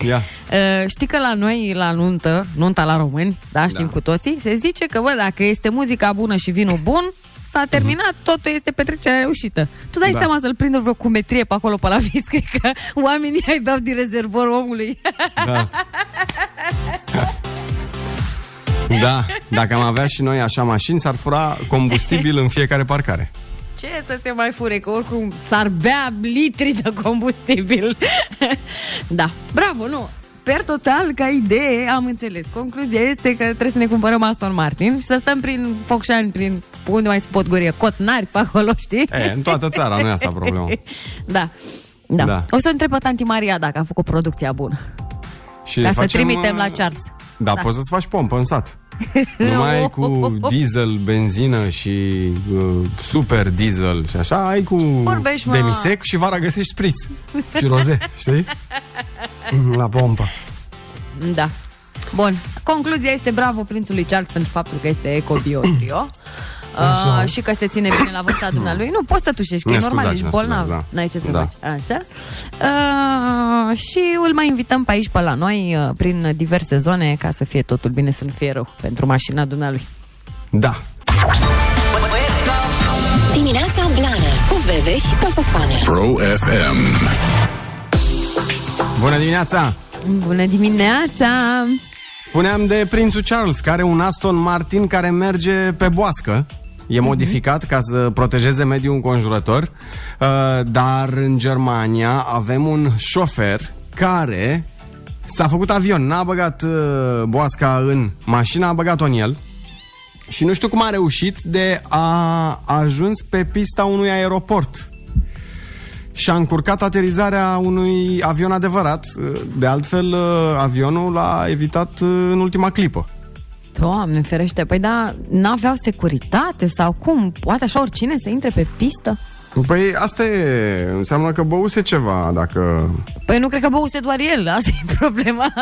Ia. Uh, știi că la noi, la nuntă, nunta la români, da, știm Da. cu toții, se zice că, bă, dacă este muzica bună și vinul bun, s-a terminat, totul este petrecerea reușită. Tu dai Da. seama să-l prindă vreo cumetrie pe acolo, pe la vis, cred că oamenii ai beau din rezervor omului. Da. Da, dacă am avea și noi așa mașini, s-ar fura combustibil în fiecare parcare. Ce să se mai fure, că oricum s-ar bea litri de combustibil. da, bravo, nu. Per total, ca idee, am înțeles. Concluzia este că trebuie să ne cumpărăm Aston Martin și să stăm prin Focșani, prin unde mai se pot gorie, Cotnari, pe acolo, știi? E, în toată țara, nu e asta problema. Da. Da. Da. O să o întreb pe tanti Maria dacă a făcut producția bună. Și Ca le să facem, trimitem uh, la Charles. Da, Da. poți să-ți faci pompă în sat. Numai ai cu diesel, benzină și uh, super diesel și așa, ai cu Vorbești, mă. demisec și vara găsești spritz și roze, știi? La pompă. Da. Bun. Concluzia este bravo prințului Charles pentru faptul că este eco-bio trio. Așa. Uh, și că se ține bine la vârsta dumnealui. Nu poți să tușești, că Ne e normal, scuzați, ești ne bolnav. scuzați, da. N-ai ce să Da. faci. Așa. Uh, și îl mai invităm pe aici, pe la noi, uh, prin diverse zone, ca să fie totul bine, să nu fie rău pentru mașina dumnealui. Da. Dimineața Blană cu Bebe și Coțofană. Pro FM. Bună dimineața! Bună dimineața! Spuneam de prințul Charles, care are un Aston Martin care merge pe boască. E modificat ca să protejeze mediul înconjurător, uh, dar în Germania avem un șofer care s-a făcut avion, n-a băgat uh, boasca în mașină, a băgat-o în el și nu știu cum a reușit de a ajuns pe pista unui aeroport și a încurcat aterizarea unui avion adevărat. De altfel, avionul l-a evitat în ultima clipă. Doamne, ferește, păi da, n-aveau securitate sau cum? Poate așa oricine să intre pe pistă? Păi asta e, înseamnă că băuse ceva dacă... Păi nu cred că băuse doar el, asta e problema.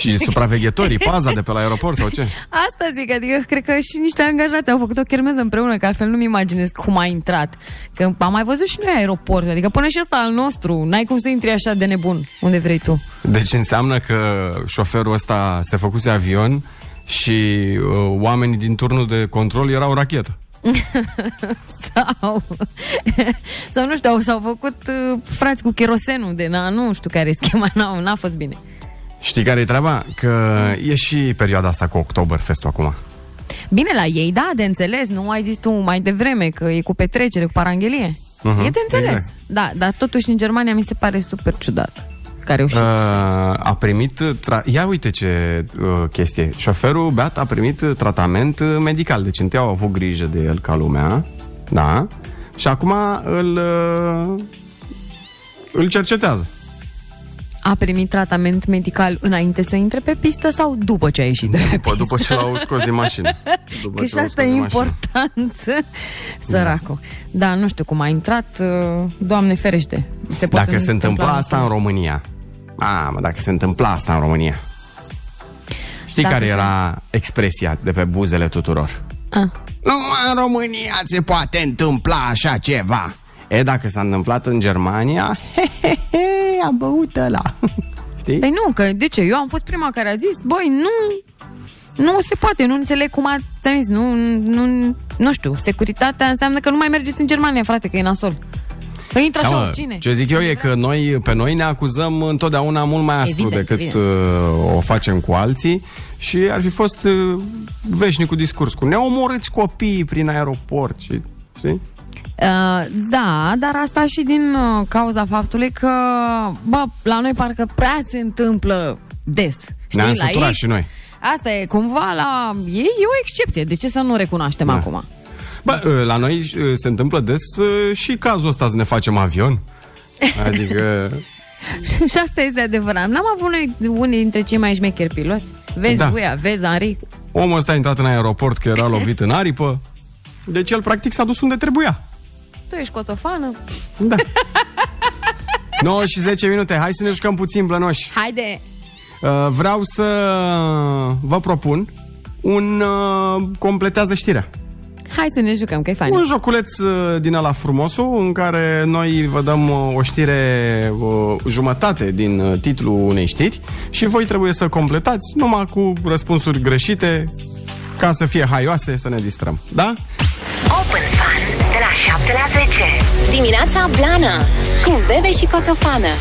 Și supraveghetorii, paza de pe la aeroport sau ce? Asta zic, adică cred că și niște angajați au făcut o chermeză împreună, că altfel nu-mi imaginez cum a intrat. Că am mai văzut și noi aeroport, adică până și ăsta al nostru, n-ai cum să intri așa de nebun, unde vrei tu. Deci înseamnă că șoferul ăsta se făcuse avion și uh, oamenii din turnul de control erau rachetă. sau, sau nu știu, s-au făcut uh, frați cu cherosenul de, na, nu știu care e schema, n-a, n-a fost bine. Știi care e treaba? Că e și perioada asta cu Oktoberfest acum. Bine la ei, da, de înțeles, nu ai zis tu mai devreme că e cu petrecere, cu paranghelie. Mhm, e de înțeles. exact. Da, dar totuși în Germania mi se pare super ciudat. Care Uh, a primit... Tra- Ia uite ce uh, chestie. Șoferul beat a primit uh, tratament uh, medical. Deci întâi au avut grijă de el ca lumea. Da. Și acum îl... Uh, îl cercetează. A primit tratament medical înainte să intre pe pistă sau după ce a ieșit de pe După, după ce l-au scos din mașină. După Că ce și l-au asta scos e din mașină. important, săracul. Da, nu știu cum a intrat, uh, Doamne ferește. Se pot Dacă se întâmpla întâmpla asta în România. Mamă, dacă se întâmpla asta în România. Știi Dacă care se- era expresia de pe buzele tuturor? Ah. Numai în România se poate întâmpla așa ceva. E, dacă s-a întâmplat în Germania, he, he, he, am băut ăla. Știi? Păi nu, că de ce? Eu am fost prima care a zis, băi, nu, nu se poate, nu înțeleg cum a, ți-am zis, nu, nu, nu știu, securitatea înseamnă că nu mai mergeți în Germania, frate, că e nasol. Că intră așa Da, mă, oricine. Ce zic eu e că noi, pe noi ne acuzăm întotdeauna mult mai aspru Evident, decât evident. Uh, o facem cu alții și ar fi fost uh, veșnicul discurs cu ne omorâți copiii prin aeroport și, știi? Uh, da, dar asta și din uh, cauza faptului că, bă, la noi parcă prea se întâmplă des. Știi, Ne-am la săturat ei, și noi. Asta e, cumva, la ei e o excepție. De ce să nu recunoaștem Da. acum? Bă, uh, la noi uh, se întâmplă des uh, și cazul ăsta să ne facem avion. Adică... și asta este adevărat. N-am avut noi unii dintre cei mai șmecheri piloți. Vezi, Da. da. Guia, vezi, Henri. Omul ăsta a intrat în aeroport că era lovit în aripă. Deci el practic s-a dus unde trebuia. Tu ești coțofană. Da. 9 și 10 minute. Hai să ne jucăm puțin blănoși. Haide! Uh, vreau să vă propun un uh, completează știrea. Hai să ne jucăm, că e fain. Un joculeț uh, din ăla frumosul în care noi vă dăm uh, o știre uh, jumătate din uh, titlul unei știri și voi trebuie să completați numai cu răspunsuri greșite ca să fie haioase, să ne distrăm. Da? Open Fun de la 7 la 10. Dimineața Blana cu Bebe și Coțofană.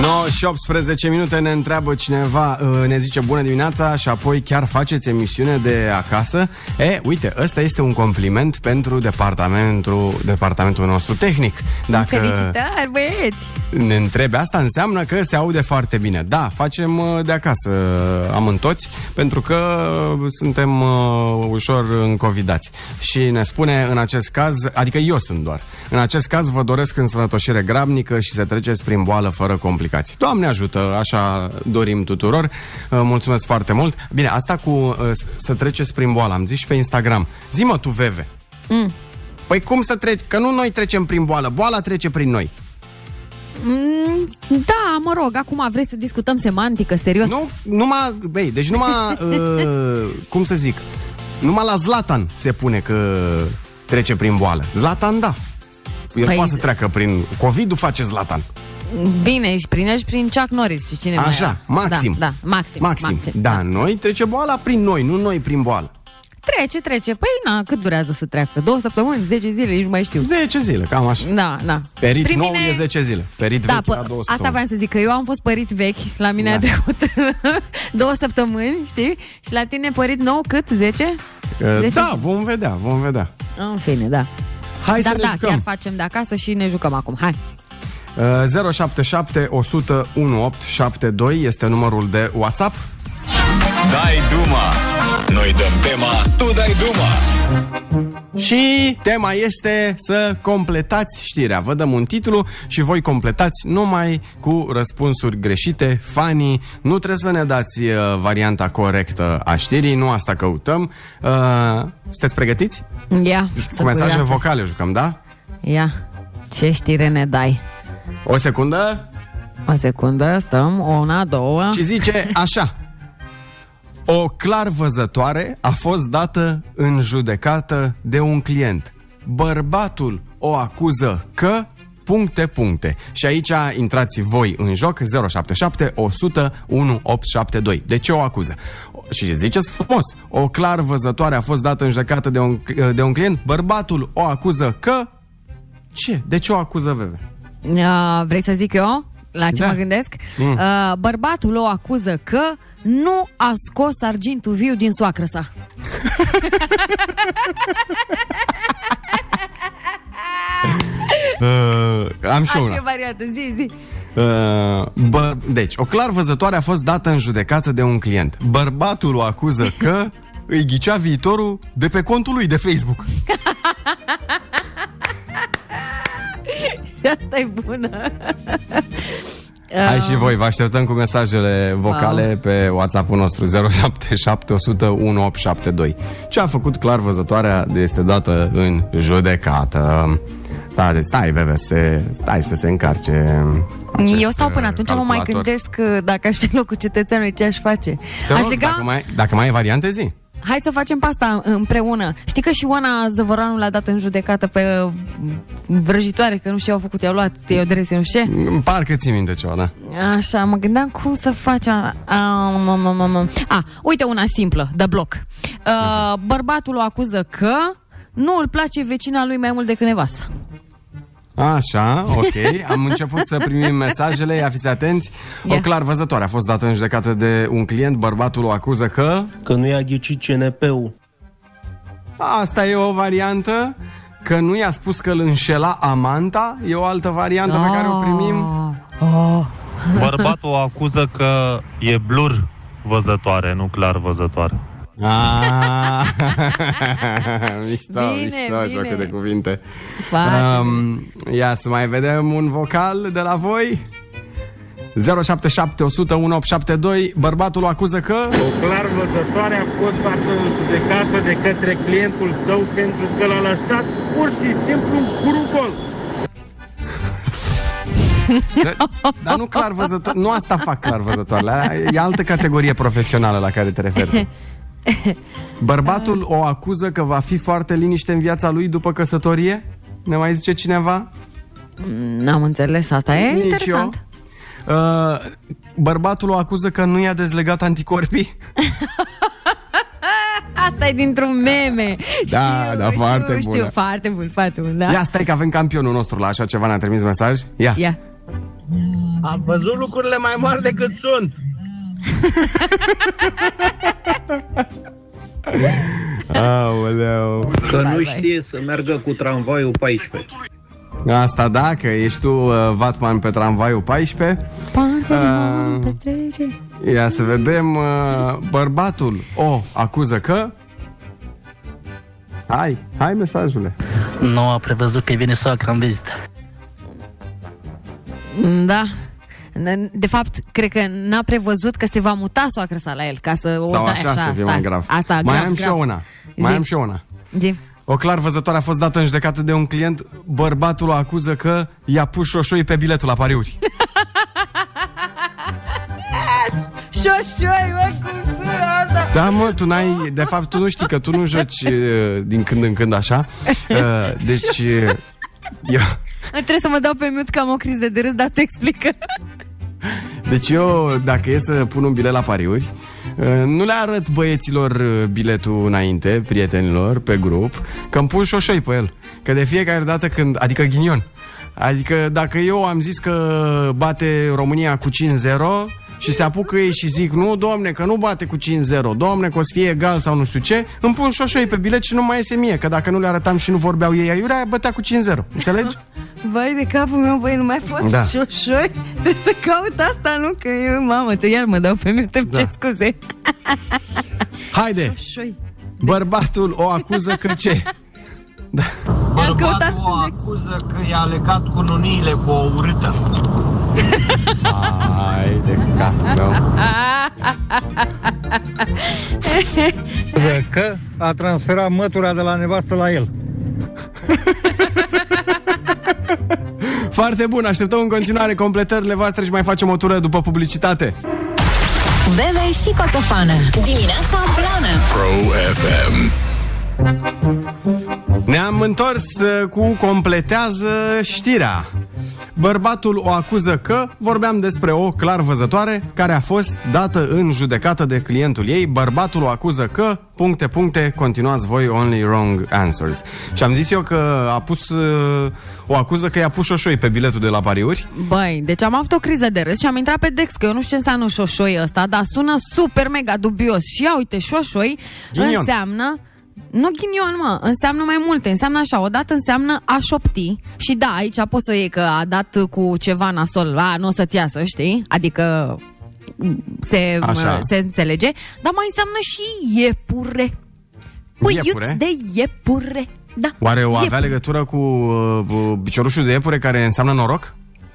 9 și 18 minute ne întreabă cineva, uh, ne zice bună dimineața și apoi chiar faceți emisiune de acasă. E, uite, ăsta este un compliment pentru departamentul, departamentul nostru tehnic. Dacă Felicitări, băieți! ne întrebi asta, înseamnă că se aude foarte bine. Da, facem uh, de acasă uh, amântoți, pentru că uh, suntem uh, ușor încovidați. Și ne spune în acest caz, adică eu sunt doar, în acest caz vă doresc însănătoșire grabnică și să treceți prin boală fără complicații. Doamne ajută, așa dorim tuturor. Uh, Mulțumesc foarte mult. Bine, asta cu uh, s- să treceți prin boală, am zis și pe Instagram. Zi-mă tu, Veve. Mm. Păi cum să treci? Că nu noi trecem prin boală, boala trece prin noi. Mm, da, mă rog, acum vreți să discutăm semantică, serios? Nu, numai, băi, deci numai, uh, cum să zic, numai la Zlatan se pune că trece prin boală. Zlatan, da. El Păi- poate să treacă prin... Covid-ul face Zlatan. Bine, și prin el și prin Chuck Norris și cine mai Așa, era. maxim. Da, da, maxim. Maxim. Da, noi trece boala prin noi, nu noi prin boală. Trece, trece. Păi, na, cât durează să treacă? Două săptămâni, 10 zile, nici nu mai știu. 10 zile, cam așa. Da, da. Perit Prin nou mine- e 10 zile. Perit Da, vechi pă, la două asta săptămâni. vreau să zic, că eu am fost părit vechi, la mine Da. a trecut două săptămâni, știi? Și la tine părit nou cât? 10? Uh, Da, vom vedea, vom vedea. În fine, da. Hai Dar să ne da, jucăm. chiar facem de acasă și ne jucăm acum. Hai. Uh, 077 100 1872 este numărul de WhatsApp. Dai Duma Noi dăm tema, tu dai Duma Și tema este să completați știrea. Vă dăm un titlu și voi completați numai cu răspunsuri greșite, funny. Nu trebuie să ne dați uh, varianta corectă a știrii, nu asta căutăm. Uh, sunteți pregătiți? Ia, Cu mesaje curioasă. vocale jucăm, da? Ia, ce știre ne dai? O secundă. O secundă, stăm, una, două. Și zice așa. O clar văzătoare a fost dată în judecată de un client. Bărbatul o acuză că puncte, puncte. Și aici intrați voi în joc 077 100 1872. De ce o acuză? Și ziceți frumos, o clar văzătoare a fost dată în judecată de un, de un client, bărbatul o acuză că... Ce? De ce o acuză, Veve? Uh, vrei să zic eu la ce Da. mă gândesc? Mm. Uh, bărbatul o acuză că nu a scos argintul viu din soacră sa. Uh, am și una. variantă, zi, zi. Uh, bă, deci, o clar văzătoare a fost dată în judecată de un client. Bărbatul o acuză că îi ghicea viitorul de pe contul lui de Facebook. Și asta e bună. Hai și voi, vă așteptăm cu mesajele vocale Wow. pe WhatsApp-ul nostru 077 100 1872. Ce a făcut clar văzătoarea de este dată în judecată. Da, deci stai, Veve, se, stai să se încarce acest Eu stau până atunci, mă mai calculator. gândesc uh, dacă aș fi în locul cetățeanului ce aș face. Te Aș rog, lega... dacă, mai, dacă mai ai variante, zi. Hai să facem pe asta împreună. Știi că și Oana Zăvoranu l-a dat în judecată pe uh, vrăjitoare, că nu știu ce au făcut, i-au luat teodrese, nu știu ce? Parcă ți minte ceva, da? Așa, mă gândeam cum să facem... A, a, a, a, a, uite una simplă, de bloc. Uh, bărbatul o acuză că nu îl place vecina lui mai mult decât nevasta. Așa, ok. Am început să primim mesajele, ia fiți atenți. O Ia. clar văzătoare a fost dată în judecată de un client, bărbatul o acuză că... Că nu i-a ghicit CNP-ul. Asta e o variantă, că nu i-a spus că îl înșela amanta, e o altă variantă pe care o primim. Oh. Bărbatul o acuză că e blur văzătoare, nu clar văzătoare. Ah, mișto, Bine, mișto, bine. joc de cuvinte. Foarte Um, ia să mai vedem un vocal de la voi. 077 100 1872 Bărbatul o acuză că O clar văzătoare a fost dată în judecată de către clientul său pentru că l-a lăsat pur și simplu în curul gol. Da, Dar nu clar văzător, nu asta fac clar văzătoarele. E altă categorie profesională la care te referi. Bărbatul o acuză că va fi foarte liniște în viața lui după căsătorie? Ne mai zice cineva? N-am înțeles, asta e Nici interesant. eu. Uh, bărbatul o acuză că nu i-a dezlegat anticorpii? Asta e dintr-un meme. Da, știu, da, știu, foarte știu, bună. foarte bun, foarte bun, da? Ia stai că avem campionul nostru la așa ceva, ne-a trimis mesaj. Ia. Ia. Am văzut lucrurile mai mari decât sunt. Aoleu. Că nu știe să meargă cu tramvaiul 14. Asta da, că ești tu uh, Vatman pe tramvaiul 14. Uh, Petrece. ia să vedem. Uh, bărbatul o acuză că... Hai, hai mesajule. Nu a prevăzut că vine soacra în vizită. Da. De fapt, cred că n-a prevăzut că se va muta soacră sa la el, ca să o Sau dai așa, să fie mai stai. grav. Asta, mai grav, am și grav. eu una. Mai Zi. am și eu una. Zi. O clar văzătoare a fost dată în judecată de un client. Bărbatul o acuză că i-a pus șoșoi pe biletul la pariuri. Șoșoi, mă, cum sună asta? Da, mă, tu n-ai... De fapt, tu nu știi că tu nu joci uh, din când în când așa. Uh, Deci... uh, Eu... Trebuie să mă dau pe mute că am o criză de râs, dar tu explică. Deci eu, dacă e să pun un bilet la pariuri, uh, nu le arăt băieților uh, biletul înainte, prietenilor, pe grup, că îmi pun șoșoi pe el. Că de fiecare dată când... Adică ghinion. Adică dacă eu am zis că bate România cu 5-0 și se apucă ei și zic nu, domne, că nu bate cu 5-0, domne, că o să fie egal sau nu știu ce, îmi pun șoșoi pe bilet și nu mai iese mie, că dacă nu le arătam și nu vorbeau ei aiurea, bătea cu 5-0. Înțelegi? Vai de capul meu, băi, nu mai pot Da. da. șoșoi. Trebuie să caut asta, nu? Că eu, mamă, te iar mă dau pe mute, Da. da. ce scuze. Haide! Șoșoi. Bărbatul o acuză că ce? Bărbatul o acuză că i-a legat cu nuniile cu o urâtă. Hai de capul meu. Că a transferat mătura de la nevastă la el. Foarte bun, așteptăm în continuare completările voastre și mai facem o tură după publicitate. Bebe și Coțofană. Dimineața Blană. Pro FM. Ne-am întors uh, cu completează știrea. Bărbatul o acuză că vorbeam despre o clar văzătoare care a fost dată în judecată de clientul ei. Bărbatul o acuză că, puncte, puncte, continuați voi only wrong answers. Și am zis eu că a pus, uh, o acuză că i-a pus șoșoi pe biletul de la pariuri. Băi, deci am avut o criză de râs și am intrat pe Dex, că eu nu știu ce înseamnă șoșoi ăsta, dar sună super mega dubios. Și ia uite, șoșoi Ghinion. înseamnă nu ghinion, mă, înseamnă mai multe. Înseamnă așa, odată înseamnă a șopti și da, aici poți să o iei că a dat cu ceva nasol, a, nu o să-ți iasă, știi? Adică m, se, Așa. m, se înțelege, dar mai înseamnă și iepure. Puiuț Iepure? de iepure. Da. Oare o avea iepure. legătură cu uh, uh, piciorușul de iepure care înseamnă noroc?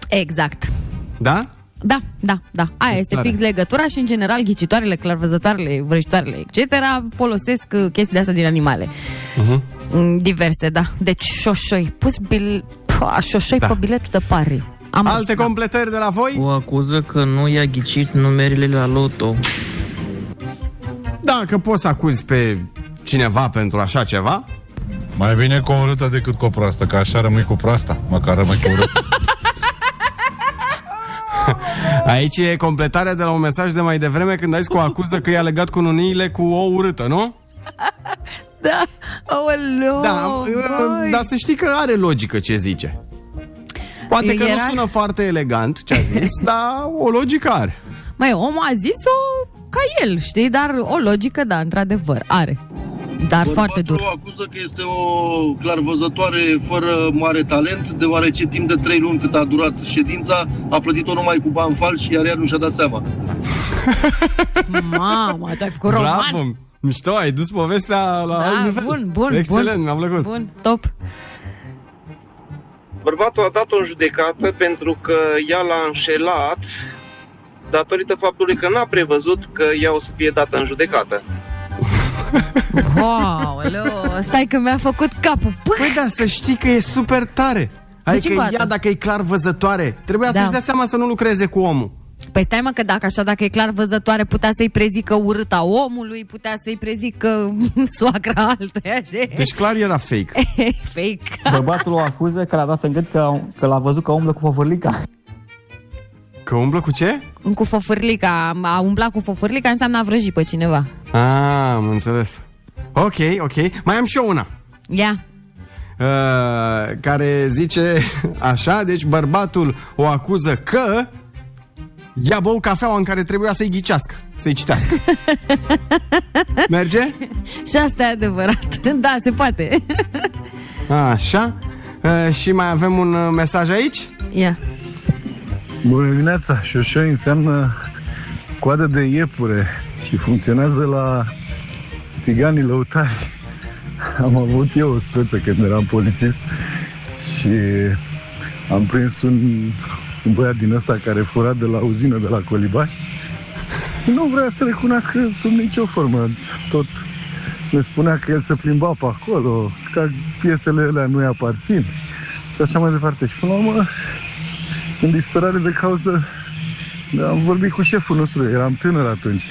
Exact. Da? Da, da, da. Aia este Tare. fix legătura și, în general, ghicitoarele, clarvăzătoarele, vrăjitoarele, etc. folosesc uh, chestii de astea din animale. Uh-huh. Mm, Diverse, da. Deci, șoșoi. Pus bil... Pua, șoșoi Da. pe biletul de pari. Am Alte râs, da. completări de la voi? O acuză că nu i-a ghicit numerele la loto. Da, că poți să acuzi pe cineva pentru așa ceva. Mai bine cu o urâtă decât cu o proastă, că așa rămâi cu proasta, măcar rămâi cu urâtă. Aici e completarea de la un mesaj de mai devreme când ai zis că o acuză că i-a legat cu nuniile cu o urâtă, nu? Da, aoleu, Da, băi. dar să știi că are logică ce zice. Poate că Era- nu sună foarte elegant ce a zis, dar o logică are. Mai omul a zis-o ca el, știi? Dar o logică, da, într-adevăr, are. Dar foarte dur. o acuză că este o clarvăzătoare fără mare talent, deoarece timp de 3 luni cât a durat ședința, a plătit-o numai cu bani falși, iar ea nu și-a dat seama. Mamă, tu ai făcut roman. Bravo! Mișto, ai dus povestea la alt Da, nivel. bun, bun, Excelent, bun. mi-a plăcut. Bun, top. Bărbatul a dat-o în judecată pentru că ea l-a înșelat datorită faptului că n-a prevăzut că ea o să fie dată în judecată. Wow, stai că mi-a făcut capul. Păi, Păi da, să știi că e super tare. Adică încă o dată. ea, dacă e clar văzătoare, trebuia Da. să-și dea seama să nu lucreze cu omul. Păi stai mă că dacă așa, dacă e clar văzătoare, putea să-i prezică urâta omului, putea să-i prezică soacra altuia, știi? Deci clar era fake. Fake. Bărbatul o acuză că l-a dat în gât că, că l-a văzut că umblă cu fofurlica. Că umblă cu ce? Cu fofârlica, a umblat cu fofârlica înseamnă a vrăji pe cineva. Ah, am înțeles. Ok, ok. Mai am și eu una. Ia. Uh, care zice așa, deci bărbatul o acuză că ia bău cafeaua în care trebuia să-i ghicească, să-i citească. Merge? Și asta e adevărat. Da, se poate. Așa. Uh, și mai avem un uh, mesaj aici? Ia. Bună dimineața! Șoșoi înseamnă coadă de iepure și funcționează la țiganii lăutari. Am avut eu o speță când eram polițist și am prins un, un băiat din ăsta care fura de la uzină de la Colibaș și nu vrea să recunoască sub nicio formă. Tot ne spunea că el se plimba pe acolo, că piesele alea nu-i aparțin și așa mai departe. Și până la urmă în disperare de cauză am vorbit cu șeful nostru, eram tânăr atunci.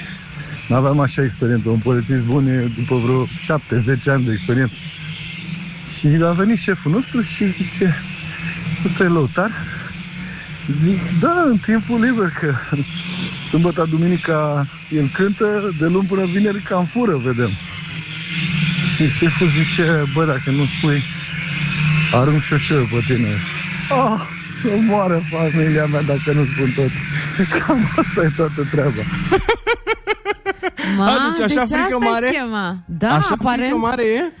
Nu aveam așa experiență. Un polițist bun e după vreo 7-10 ani de experiență. Și a venit șeful nostru și zice, ăsta e lăutar? Zic, da, în timpul liber, că sâmbătă, duminica el cântă, de luni până vineri cam fură, vedem. Și șeful zice, bă, dacă nu spui, arunc și eu pe tine. Oh, să moară familia mea dacă nu spun tot. Cam asta e toată treaba. Ma, A, deci așa deci frică asta mare? E schema. Da, Așa aparent. frică mare e?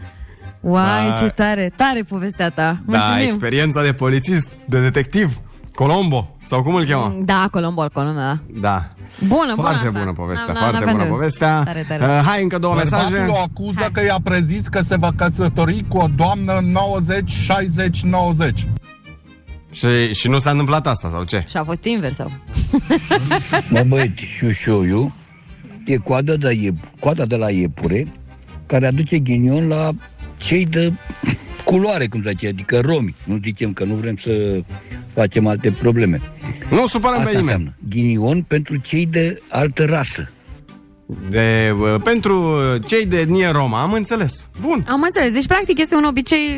Uai, Da. ce tare, tare povestea ta. Da, Mulțumim. experiența de polițist, de detectiv, Colombo, sau cum îl cheamă? Da, Colombo, Colombo, da. Da. Bună, bună Foarte asta. bună povestea, N-am- foarte n-aveam bună de- povestea. Tare, tare. Uh, hai, încă două mesaje. Bărbatul o acuză că i-a prezis că se va căsători cu o doamnă 90, 60, 90. Și, și nu s-a întâmplat asta, sau ce? Și a fost invers sau? Mă băieți, șușoiu e coada de, iep, coada de la iepure care aduce ghinion la cei de culoare, cum se zice, adică romi. Nu zicem că nu vrem să facem alte probleme. Nu supărăm Asta pe nimeni. înseamnă ghinion pentru cei de altă rasă. De, uh, pentru cei de etnie Roma, am înțeles. Bun. Am înțeles. Deci, practic, este un obicei,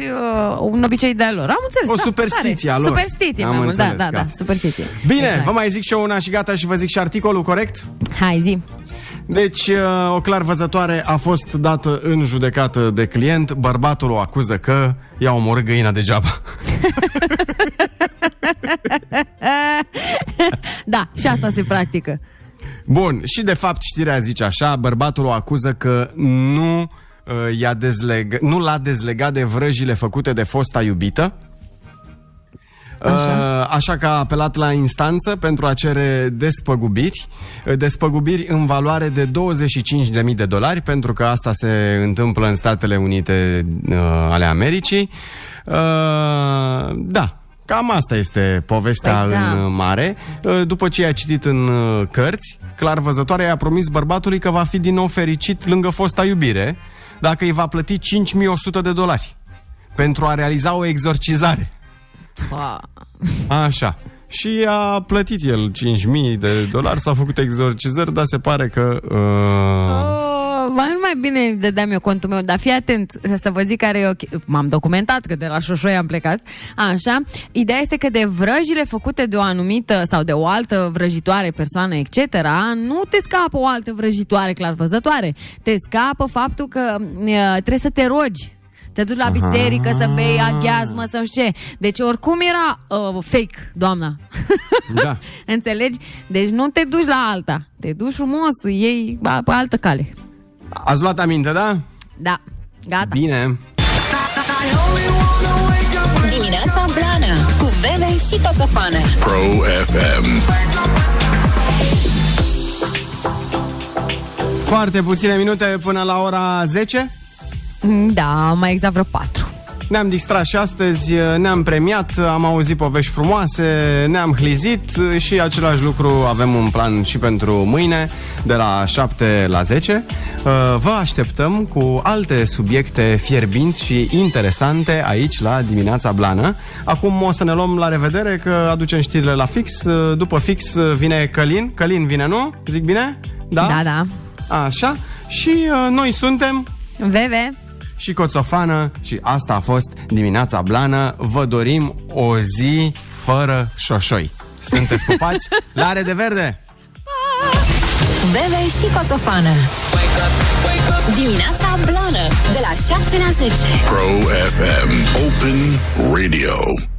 uh, un obicei de-al lor. Am înțeles. O da, superstiție tare. a lor. Superstiție, Am mai mult. Da, înțeles, da, da, gata. superstiție. Bine, Exact. vă mai zic și eu una și gata și vă zic și articolul, corect? Hai, zi. Deci, uh, o clar văzătoare a fost dată în judecată de client. Bărbatul o acuză că i-a omorât găina degeaba. da, și asta se practică. Bun, și de fapt știrea zice așa, bărbatul o acuză că nu, uh, i-a dezleg- nu l-a dezlegat de vrăjile făcute de fosta iubită. Așa. Așa că a apelat la instanță pentru a cere despăgubiri, uh, despăgubiri în valoare de 25.000 de dolari, pentru că asta se întâmplă în Statele Unite uh, ale Americii. Uh, da, cam asta este povestea Păi da. în mare. Uh, După ce i-a citit în uh, cărți, clar văzătoarea i-a promis bărbatului că va fi din nou fericit lângă fosta iubire dacă îi va plăti 5100 de dolari pentru a realiza o exorcizare. Wow. Așa. Și a plătit el 5.000 de dolari, s-a făcut exorcizări, dar se pare că... Uh... Oh, mai, mai bine dădeam eu contul meu, dar fii atent să vă zic care e ok. M-am documentat că de la Șoșoi am plecat. Așa. Ideea este că de vrăjile făcute de o anumită sau de o altă vrăjitoare persoană, etc., nu te scapă o altă vrăjitoare clar văzătoare. Te scapă faptul că uh, trebuie să te rogi. Te duci la Aha. biserică să bei aghiazmă, să nu știu ce. Deci oricum era uh, fake, doamna. Da. Înțelegi? Deci nu te duci la alta. Te duci frumos, iei ba, pe altă cale. Ați luat aminte, da? Da, gata. Bine. Dimineața Blană Cu Bebe și Coțofană Pro FM. Foarte puține minute până la ora 10. Da, mai exact vreo patru. Ne-am distrat și astăzi, ne-am premiat, am auzit povești frumoase, ne-am hlizit și același lucru avem un plan și pentru mâine, de la 7 la 10. Uh, Vă așteptăm cu alte subiecte fierbinți și interesante aici la dimineața blană. Acum o să ne luăm la revedere că aducem știrile la fix. Uh, După fix vine Călin. Călin vine, nu? Zic bine? Da? Da, da. Așa. Și uh, noi suntem Veve. Și Coțofană și asta a fost dimineața blană. Vă dorim o zi fără șoșoi. Sunteți pupați? La are de verde! Bebe și Coțofană Dimineața Blană De la 7 la 10 Pro FM. Open Radio.